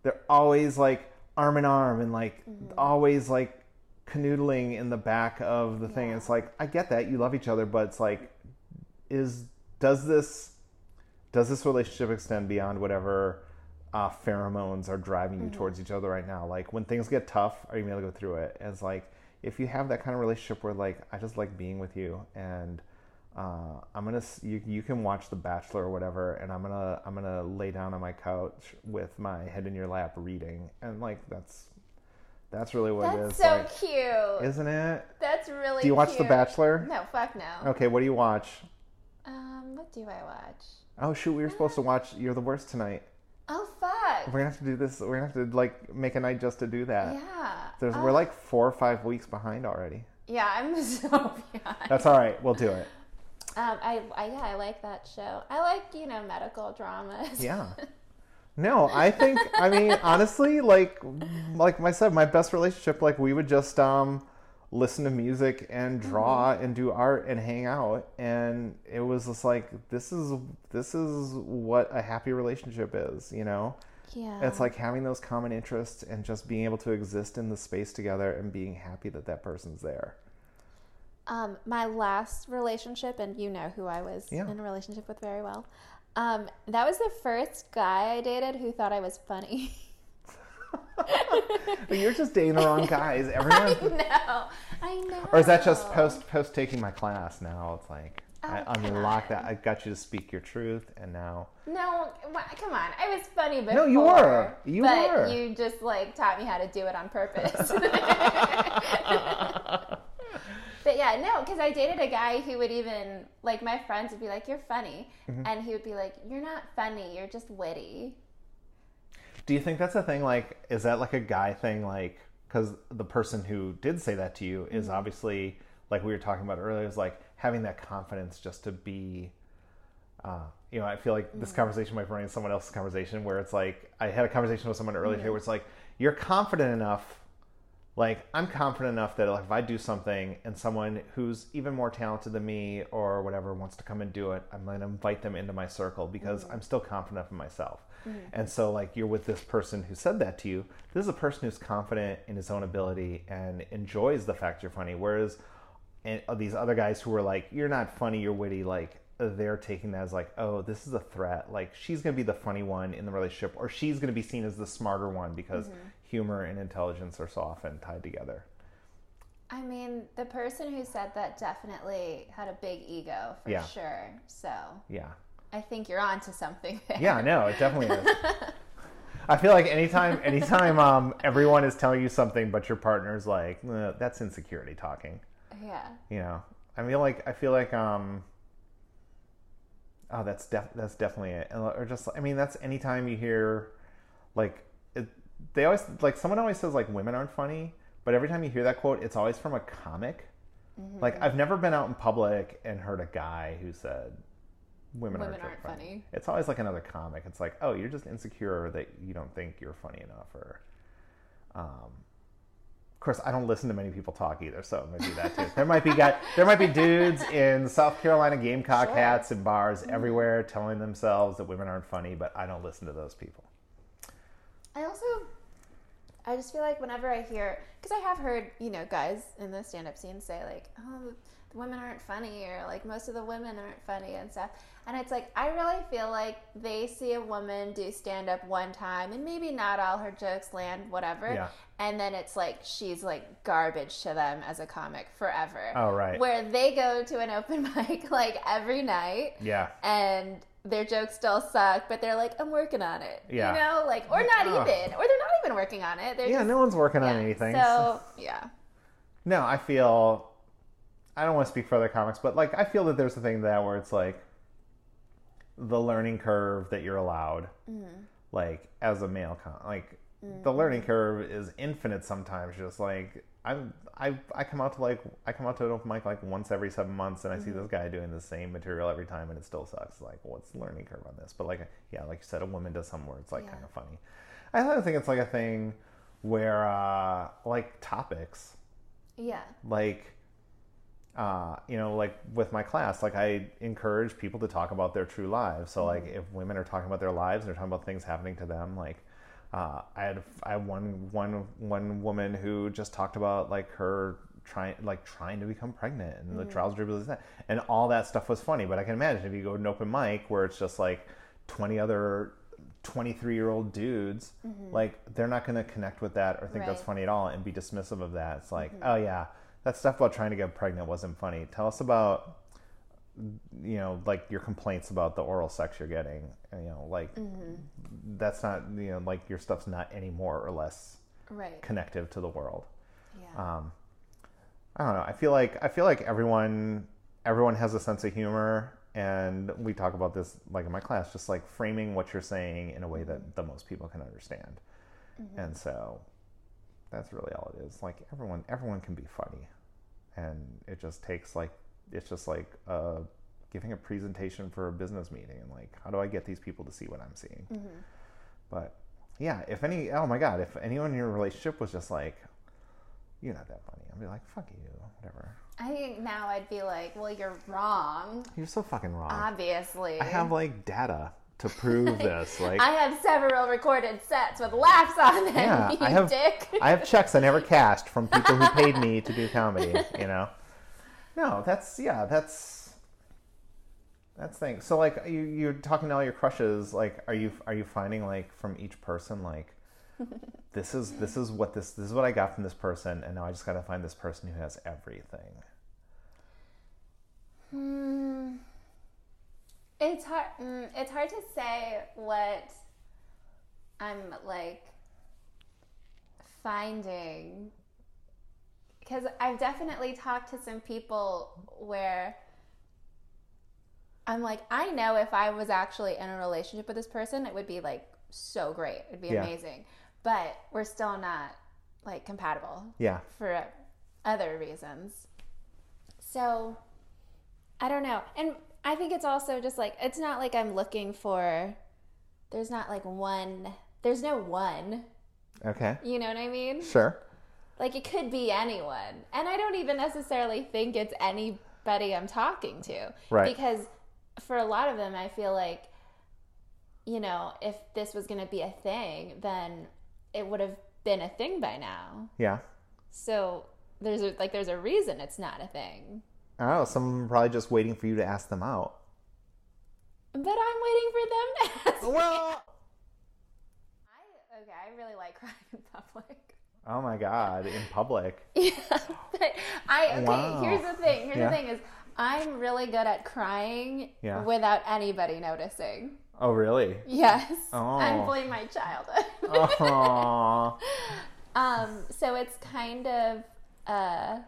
they're always like arm in arm and like always like canoodling in the back of the thing. It's like I get that you love each other, but it's like is does this does this relationship extend beyond whatever uh, pheromones are driving you towards each other right now? Like when things get tough, are you able to go through it? And it's like if you have that kind of relationship where like I just like being with you and uh, I'm gonna you you can watch The Bachelor or whatever, and I'm gonna I'm gonna lay down on my couch with my head in your lap reading, and like that's that's really what it That's is, so like, cute. isn't it? That's really Do you watch The. Bachelor? No, fuck no. Okay, what do you watch? Um, what do I watch? Oh shoot, we were supposed to watch You're the Worst tonight. Oh fuck. We're gonna have to do this. We're gonna have to like make a night just to do that. Yeah. There's, Oh, we're like four or five weeks behind already. Yeah, I'm so behind. That's all right. We'll do it. Um, I, I yeah, I like that show. I like you know medical dramas. Yeah. No, I think. I mean, honestly, like, like said, my best relationship, like, we would just um, listen to music and draw and do art and hang out, and it was just like, this is this is what a happy relationship is, you know. Yeah. It's like having those common interests and just being able to exist in the space together and being happy that that person's there. Um, my last relationship, and you know who I was Yeah. in a relationship with very well. Um, that was the first guy I dated who thought I was funny. But you're just dating the wrong guys. Everyone. I know. I know. or is that just post post taking my class? Now it's like I Oh, come unlocked that. I got you to speak your truth, and now No, come on. I was funny before. No, you were. You but were. you just like taught me how to do it on purpose. but yeah, no, because I dated a guy who would even like my friends would be like, "You're funny," Mm-hmm. and he would be like, "You're not funny. You're just witty." do you think that's a thing? Like, is that like a guy thing? Like, because the person who did say that to you is Mm-hmm. obviously like we were talking about earlier, is like having that confidence just to be. Uh, you know, I feel like Mm-hmm. this conversation might run into someone else's conversation where it's like I had a conversation with someone earlier Mm-hmm. today where it's like you're confident enough like I'm confident enough that like, if I do something and someone who's even more talented than me or whatever wants to come and do it, I'm going to invite them into my circle because mm. I'm still confident enough in myself. Mm. And so like you're with this person who said that to you. This is a person who's confident in his own ability and enjoys the fact you're funny. Whereas and uh, these other guys who were like, "You're not funny, you're witty," like uh, they're taking that as like, "Oh, this is a threat." Like she's gonna be the funny one in the relationship, or she's gonna be seen as the smarter one because mm-hmm. Humor and intelligence are so often tied together. I mean, the person who said that definitely had a big ego for Yeah. sure. So Yeah, I think you're onto something there. yeah, no, it definitely is. I feel like anytime, anytime um, everyone is telling you something, but your partner's like, "Eh, "That's insecurity talking." Yeah. you know i feel like i feel like um oh that's def- that's definitely it or just i mean that's anytime you hear like they always like someone always says like women aren't funny but every time you hear that quote it's always from a comic like i've never been out in public and heard a guy who said women, Women aren't, aren't funny. funny. it's always like another comic it's like oh you're just insecure that you don't think you're funny enough or um of course, I don't listen to many people talk either, so it might be that too. There might be guy, there might be dudes in South Carolina Gamecock Sure. hats and bars everywhere telling themselves that women aren't funny, but I don't listen to those people. I also I just feel like whenever I hear, because I have heard, you know, guys in the stand up scene say, like, oh, the women aren't funny, or like most of the women aren't funny and stuff. And it's like, I really feel like they see a woman do stand up one time, and maybe not all her jokes land, whatever. Yeah. And then it's like she's like garbage to them as a comic forever. Oh, right. Where they go to an open mic like every night Yeah. and their jokes still suck, but they're like, I'm working on it. Yeah. You know, like, or not Ugh. even, or they're not even working on it. They're Yeah, just, no one's working on anything. So, yeah. No, I feel. I don't want to speak for other comics, but like I feel that there's a thing that where it's like the learning curve that you're allowed, mm-hmm. like as a male con, like the learning curve is infinite. Sometimes, just like I'm, I, I come out to like I come out to an open mic like once every seven months, and I see this guy doing the same material every time, and it still sucks. Like, what's the learning curve on this? But like, yeah, like you said, a woman does something where it's like Yeah. kind of funny. I also think it's like a thing where uh like topics Yeah. like uh, you know like with my class like i encourage people to talk about their true lives so like if women are talking about their lives and they're talking about things happening to them like uh, i had i had one one one woman who just talked about like her trying like trying to become pregnant and the mm. trials tribulations that and all that stuff was funny but i can imagine if you go to an open mic where it's just like 20 other 23 year old dudes mm-hmm. like they're not going to connect with that or think that's funny at all and be dismissive of that. It's like mm-hmm. oh yeah that stuff about trying to get pregnant wasn't funny. Tell us about you know like your complaints about the oral sex you're getting you know like mm-hmm. that's not you know like your stuff's not any more or less Right. connective to the world Yeah. um, I don't know. I feel like I feel like everyone everyone has a sense of humor, and we talk about this like in my class, just like framing what you're saying in a way that mm-hmm. the most people can understand. Mm-hmm. And so that's really all it is. Like everyone everyone can be funny, and it just takes like it's just like uh, giving a presentation for a business meeting, and like how do I get these people to see what I'm seeing? But yeah, if any, oh my god, if anyone in your relationship was just like, you're not that funny, I'd be like, fuck you, whatever. I think now I'd be like, well, you're wrong, You're so fucking wrong. obviously. I have like data to prove this. Like, I have several recorded sets with laughs on them, yeah, you I have, dick. I have checks I never cashed from people who paid me to do comedy. You know, no, that's yeah, that's that's thing. So like, you you're talking to all your crushes. Like, are you are you finding like from each person like this is this is what this this is what I got from this person, and now I just got to find this person who has everything. Hmm. It's hard. Mm, it's hard to say what I'm like finding because I've definitely talked to some people where I'm like, I know if I was actually in a relationship with this person, it would be like so great. It'd be Yeah. amazing. But we're still not like compatible Yeah, for other reasons. So I don't know. And I think it's also just like it's not like I'm looking for there's not like one there's no one. okay, You know what I mean? sure, Like it could be anyone. And I don't even necessarily think it's anybody I'm talking to. Right. Because for a lot of them I feel like you know, if this was going to be a thing, then it would have been a thing by now. yeah. So there's a, like there's a reason it's not a thing. I don't know. Some probably just waiting for you to ask them out. But I'm waiting for them to ask. Well, I, okay, I really like crying in public. Oh my god, in public. Yeah, but I okay. Wow. Here's the thing. Here's Yeah. the thing is I'm really good at crying Yeah. without anybody noticing. Oh really? Yes, Oh. I'm playing my childhood. Aww. um, so it's kind of, uh,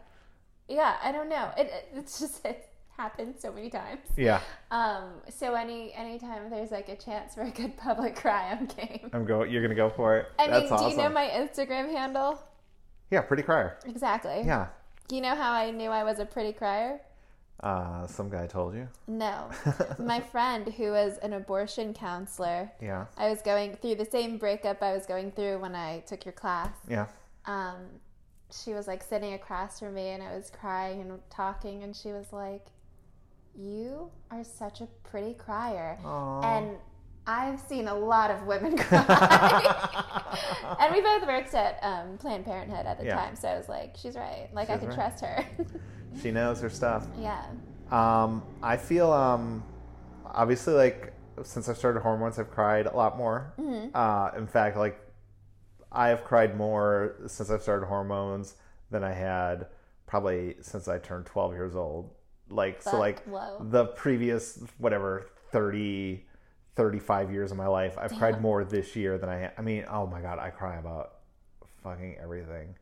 yeah, I don't know. It, it it's just it happened so many times. yeah, Um, so any anytime there's like a chance for a good public cry, I'm game. I'm go. You're gonna go for it. I mean, That's do awesome. you know my Instagram handle? yeah, pretty crier. Exactly. Yeah. You know how I knew I was a pretty crier? Uh, some guy told you. No. my friend who was an abortion counselor, Yeah. I was going through the same breakup I was going through when I took your class. Yeah. Um, she was like sitting across from me and I was crying and talking and she was like, "You are such a pretty crier." Aww. And I've seen a lot of women cry. and we both worked at um, Planned Parenthood at the Yeah. time, so I was like, she's right. Like, I can right. trust her. She knows her stuff. yeah. Um, I feel um, obviously like since I started hormones, I've cried a lot more. Uh, in fact, like I have cried more since I've started hormones than I had probably since I turned 12 years old. Like so, like whoa. the previous whatever 30, 35 years of my life, I've cried more this year than I. I mean, oh my god, I cry about fucking everything.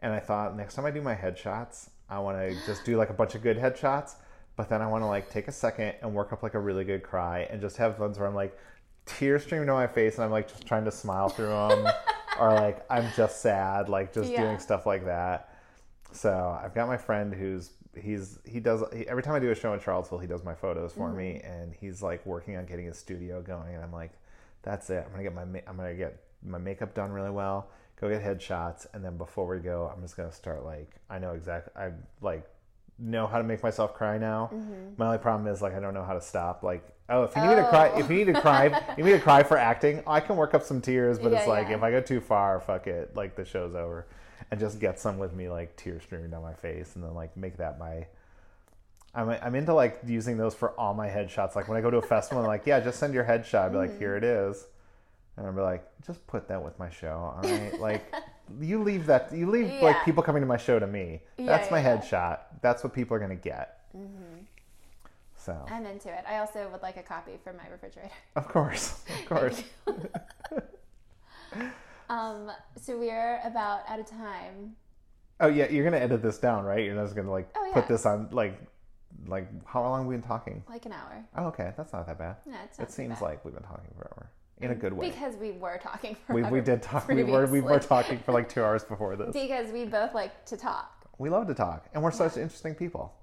And I thought next time I do my headshots, I want to just do like a bunch of good headshots, but then I want to like take a second and work up like a really good cry and just have ones where I'm like tears streaming down my face and I'm like just trying to smile through them, or like I'm just sad, like just Yeah. doing stuff like that. So I've got my friend who's he's he does he, every time I do a show in Charlottesville, he does my photos for me, mm-hmm. and he's like working on getting his studio going, and I'm like, that's it. I'm gonna get my I'm gonna get my makeup done really well, go get headshots, and then before we go, I'm just gonna start like I know exactly I like know how to make myself cry now. Mm-hmm. My only problem is like I don't know how to stop. Like oh, if you need to cry, if you need to cry, oh. you need to cry for acting, I can work up some tears, but it's like yeah. if I go too far, fuck it, like the show's over. And just get some with me, like tears streaming down my face, and then like make that my. I'm I'm into like using those for all my headshots. Like when I go to a festival, I'm like, yeah, just send your headshot. I'd be like, here it mm-hmm. is, and I'd be like, just put that with my show. All right, like you leave that, you leave like people coming to my show to me. Yeah, That's my yeah. headshot. That's what people are gonna get. Mm-hmm. So I'm into it. I also would like a copy for my refrigerator. of course, of course. Um, so we're about out of time. Oh yeah, you're gonna edit this down, right? You're not just gonna like Oh, put this on like like how long have we been talking? Like an hour. Oh, okay, that's not that bad. No, it's not it seems bad. like we've been talking forever in a good way. Because we were talking We, we did talk. We were we were talking for like two hours before this. Because we both like to talk, We love to talk, and we're such interesting people.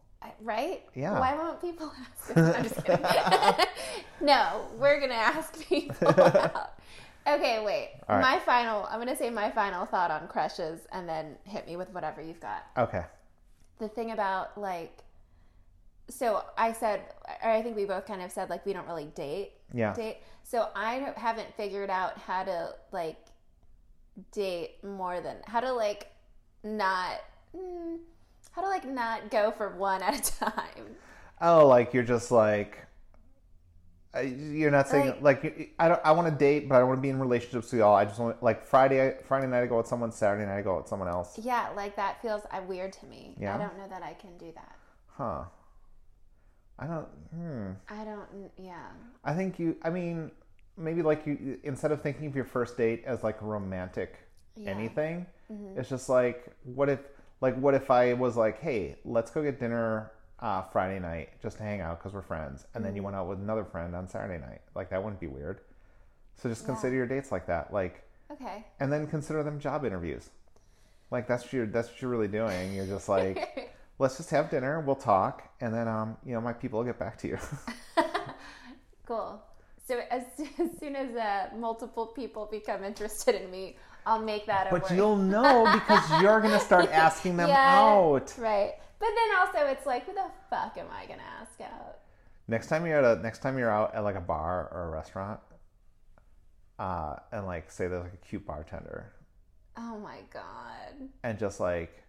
right? Yeah. Why won't people ask? us? I'm just kidding. no, we're gonna ask people out. Okay, wait. Right. My final. I'm gonna say my final thought on crushes, and then hit me with whatever you've got. Okay. the thing about like so i said or i think we both kind of said like we don't really date Yeah. date so i haven't figured out how to like date more than how to like not mm, how to like not go for one at a time Oh, like you're just like. You're not saying like, you- I don't. I want to date, but I don't want to be in relationships with y'all. I just want like Friday. Friday night I go with someone. Saturday night I go with someone else. yeah like that feels uh, weird to me Yeah? i don't know that i can do that Huh. I don't. Hmm. i don't yeah I think you. I mean, maybe like you instead of thinking of your first date as like romantic Yeah. anything, it's just like what if like what if I was like, hey, let's go get dinner uh, Friday night just to hang out because we're friends, and then you went out with another friend on Saturday night. Like that wouldn't be weird. So just consider your dates like that, like, okay and then consider them job interviews. Like that's what you're that's what you're really doing. You're just like, let's just have dinner, we'll talk, and then um, you know, my people will get back to you. Cool. So as, as soon as uh, multiple people become interested in me, I'll make that a But word. you'll know because you're gonna start asking them Yeah, out. Right. But then also it's like, who the fuck am I gonna ask out? Next time you're at a next time you're out at like a bar or a restaurant, uh, and like say there's like a cute bartender, Oh my god. and just like,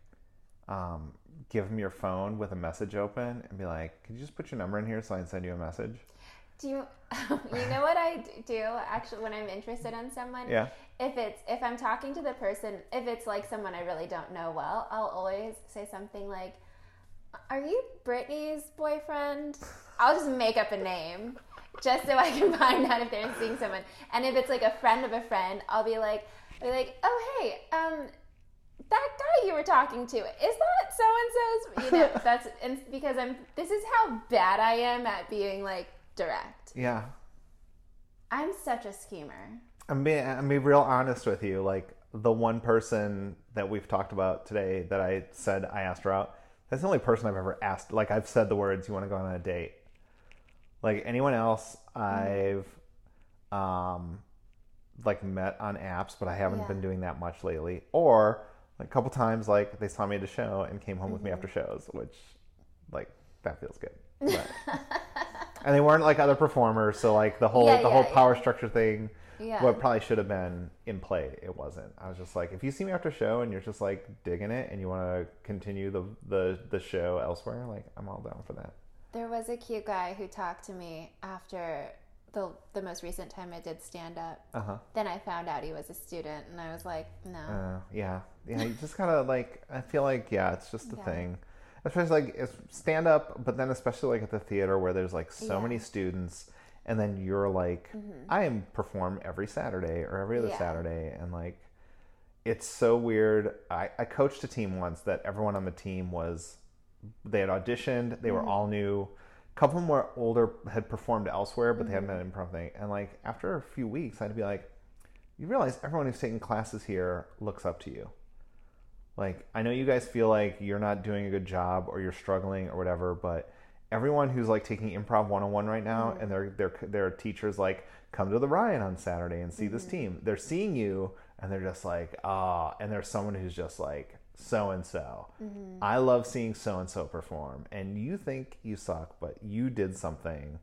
um, give them your phone with a message open and be like, "Could you just put your number in here so I can send you a message?" Do you you know what I do actually when I'm interested in someone? Yeah. If it's if I'm talking to the person, if it's like someone I really don't know well, I'll always say something like, "Are you Brittany's boyfriend?" I'll just make up a name just so I can find out if they're seeing someone. And if it's like a friend of a friend, I'll be like, I'll be like, "Oh hey, um, that guy you were talking to is that so and so's?" You know, that's and because I'm. This is how bad I am at being like direct. Yeah. I'm such a schemer. I'm being I'm being real honest with you. Like the one person that we've talked about today that I said I asked her out. That's the only person I've ever asked. Like I've said the words, "You want to go on a date?" Like anyone else, I've um like met on apps, but I haven't Yeah. been doing that much lately. Or like, a couple times, like they saw me at a show and came home with me after shows, which like that feels good. But and they weren't like other performers. So like the whole Yeah, the yeah, whole power yeah. structure thing, Yeah. what probably should have been in play, it wasn't. I was just like, if you see me after show and you're just like digging it and you want to continue the the the show elsewhere, like I'm all down for that. There was a cute guy who talked to me after the the most recent time I did stand up. Uh huh. Then I found out he was a student, and I was like, no. Uh, yeah, yeah. You just gotta like. I feel like yeah, it's just a Yeah. thing. Especially like it's stand up, but then especially like at the theater where there's like so Yeah. many students, and then you're like, mm-hmm. I am perform every Saturday or every other Yeah. Saturday, and like, it's so weird. I, I coached a team once that everyone on the team was, they had auditioned, they were mm-hmm. all new. A couple of them were older, had performed elsewhere, but they hadn't mm-hmm. done an improv thing. And like after a few weeks, I'd be like, you realize everyone who's taking classes here looks up to you. Like, I know you guys feel like you're not doing a good job or you're struggling or whatever, but everyone who's like taking improv 101 right now mm-hmm. and their their their teachers like come to the Ryan on Saturday and see this mm-hmm. team. They're seeing you and they're just like, "Ah," and there's someone who's just like so and so. I love seeing so and so perform and you think you suck, but you did something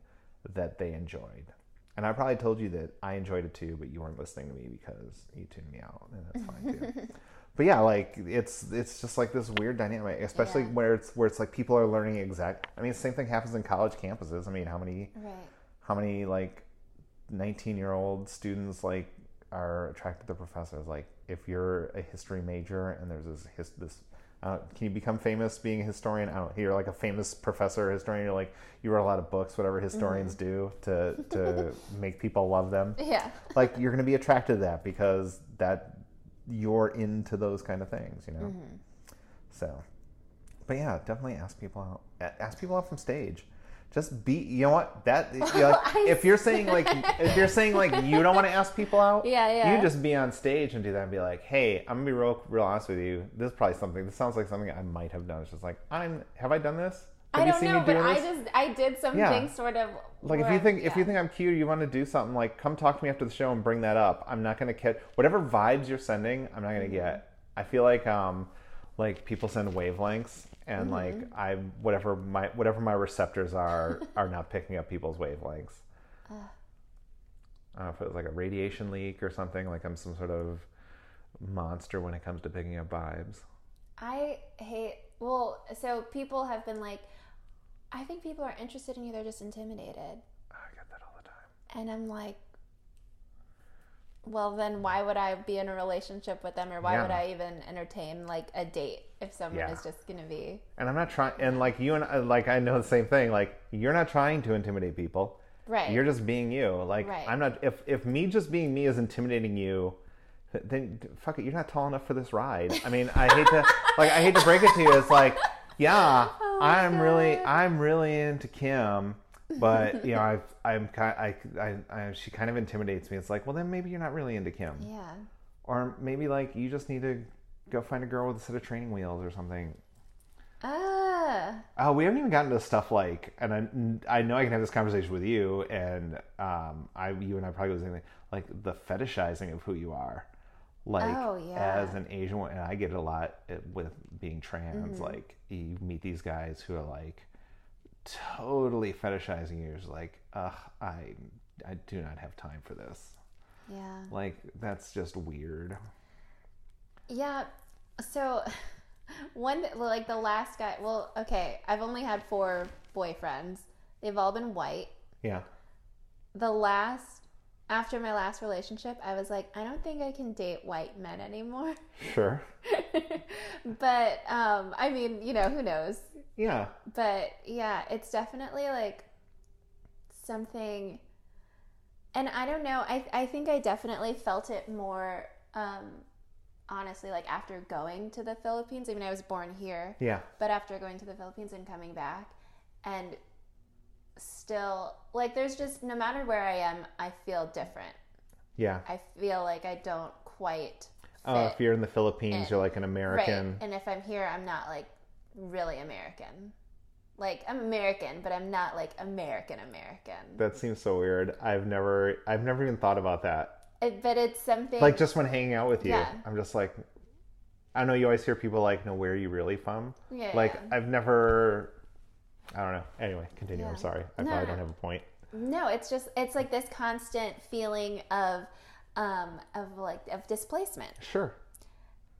that they enjoyed. And I probably told you that I enjoyed it too, but you weren't listening to me because you tuned me out, and that's fine too. but yeah, like it's it's just like this weird dynamic, especially Yeah. where it's where it's like people are learning exact. I mean, same thing happens in college campuses. I mean, how many Right. how many like nineteen year old students like are attracted to professors? Like, if you're a history major and there's this his, this. Uh, can you become famous being a historian? I don't. You're like a famous professor, or historian. You're like you wrote a lot of books, whatever historians do to to make people love them Yeah. like you're going to be attracted to that because that you're into those kind of things, you know. Mm-hmm. So, but yeah, definitely ask people out. Ask people out from stage. Just be. You know what? That you know, like, if you're saying like if you're saying like you don't want to ask people out, Yeah, yeah. You just be on stage and do that and be like, hey, I'm gonna be real, real honest with you. This is probably something. This sounds like something I might have done. It's just like I'm. Have I done this? Have I don't know, but I just I did something Yeah. sort of Like if you think if you think I'm cute, you want to do something like come talk to me after the show and bring that up. I'm not gonna catch whatever vibes you're sending. I'm not gonna Mm-hmm. get. I feel like um like people send wavelengths and like Mm-hmm. I whatever my whatever my receptors are are not picking up people's wavelengths. I don't know if it was like a radiation leak or something. Like I'm some sort of monster when it comes to picking up vibes. I hate. Well, so people have been like, I think people are interested in you. They're just intimidated, I get that all the time. and I'm like, well, then why would I be in a relationship with them, or why Yeah. would I even entertain like a date if someone Yeah. is just gonna be? And I'm not trying. And like you and I, like I know the same thing. Like you're not trying to intimidate people. Right. You're just being you. Like Right. I'm not. If if me just being me is intimidating you, then fuck it. You're not tall enough for this ride. I mean, I hate to like I hate to break it to you. It's like, yeah, Oh I'm really I'm really into Kim, but you know I've I'm kind I, I I she kind of intimidates me. It's like, well then maybe you're not really into Kim, Yeah. or maybe like you just need to go find a girl with a set of training wheels or something. Ah. Oh, we haven't even gotten to stuff like, and I, I know I can have this conversation with you, and um, I, you and I probably was saying like the fetishizing of who you are, like Oh, yeah. as an Asian woman, and I get it a lot uh, with being trans. Mm-hmm. Like you meet these guys who are like totally fetishizing you. It's like, ugh, I, I do not have time for this. Yeah. Like that's just weird. Yeah. So, one like the last guy. Well, okay. I've only had four boyfriends. They've all been white. Yeah, The last after my last relationship, I was like, I don't think I can date white men anymore. sure. but um, I mean, you know, who knows? Yeah, But yeah, it's definitely like something. And I don't know. I I think I definitely felt it more. Um, honestly, like after going to the Philippines. I mean, I was born here. yeah, but after going to the Philippines and coming back and still like there's just no matter where I am I feel different. yeah. I feel like I don't quite Oh, if you're in the Philippines, in. you're like an American. Right. And if I'm here I'm not like really American. Like I'm American, but I'm not like American American. That seems so weird. I've never I've never even thought about that. It, but it's something Like just when hanging out with you, Yeah. I'm just like I know you always hear people like, "No, where are you really from?" Yeah, Like. I've never I don't know. Anyway, continue. I'm sorry. I No, probably don't have a point. No, it's just it's like this constant feeling of um of like of displacement. Sure.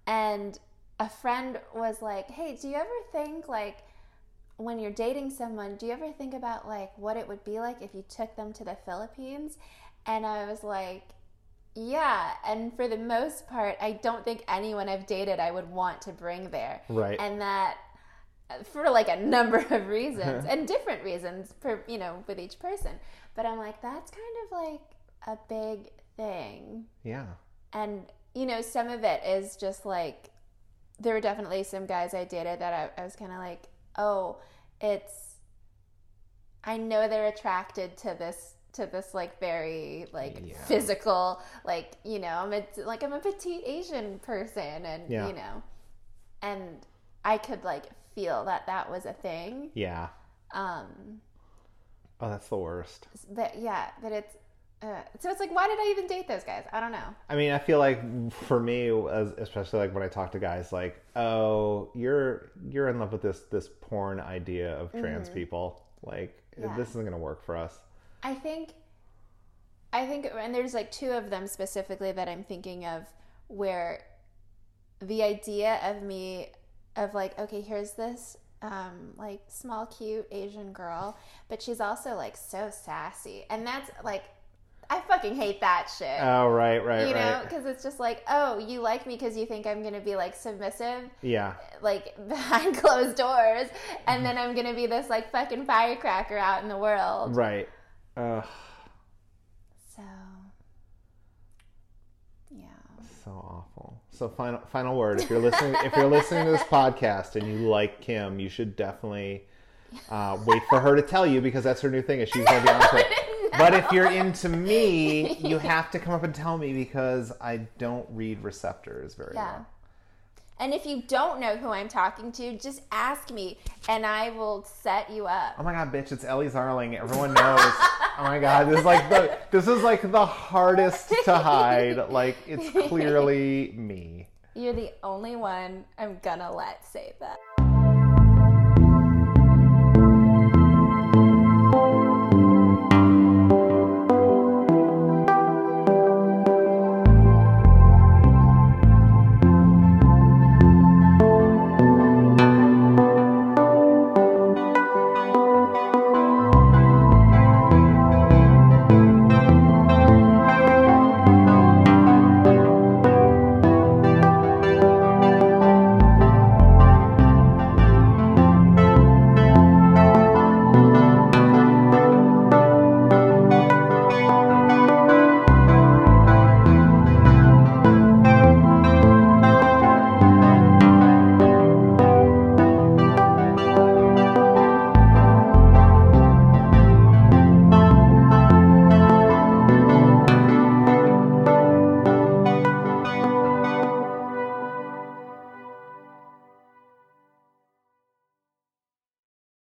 And a friend was like, "Hey, do you ever think like when you're dating someone, do you ever think about like what it would be like if you took them to the Philippines?" And I was like, "Yeah." And for the most part, I don't think anyone I've dated I would want to bring there. Right. And that for like a number of reasons uh-huh. and different reasons for you know with each person. But I'm like, that's kind of like a big thing Yeah. and you know some of it is just like there were definitely some guys i dated that i, I was kind of like oh it's i know they're attracted to this to this like very like Yeah. physical like you know i'm a like i'm a petite asian person and Yeah. you know and i could like feel that that was a thing Yeah. um Oh, that's the worst. that yeah but it's uh, so it's like why did i even date those guys i don't know I mean, I feel like for me, as, especially like when I talk to guys, like, oh, you're you're in love with this this porn idea of trans people. Like, Mm-hmm. Yeah. this isn't gonna work for us. I think, I think, and there's like two of them specifically that I'm thinking of where the idea of me, of like, okay, here's this um, like small, cute Asian girl, but she's also like so sassy. And that's like, I fucking hate that shit. Oh, right, right, you know, right. because it's just like, oh, you like me because you think I'm gonna be like submissive, Yeah. like behind closed doors, and then I'm gonna be this like fucking firecracker out in the world. Right. Ugh, So, yeah. so awful. So final final word. If you're listening, if you're listening to this podcast and you like Kim, you should definitely uh, wait for her to tell you because that's her new thing. Is she's gonna be on it. But if you're into me, you have to come up and tell me because I don't read receptors very Yeah. well. And if you don't know who I'm talking to, just ask me and I will set you up. Oh my god, bitch! It's Ellie Zarling. Everyone knows. oh my god, this is like the this is like the hardest to hide. Like it's clearly me. You're the only one I'm gonna let say that.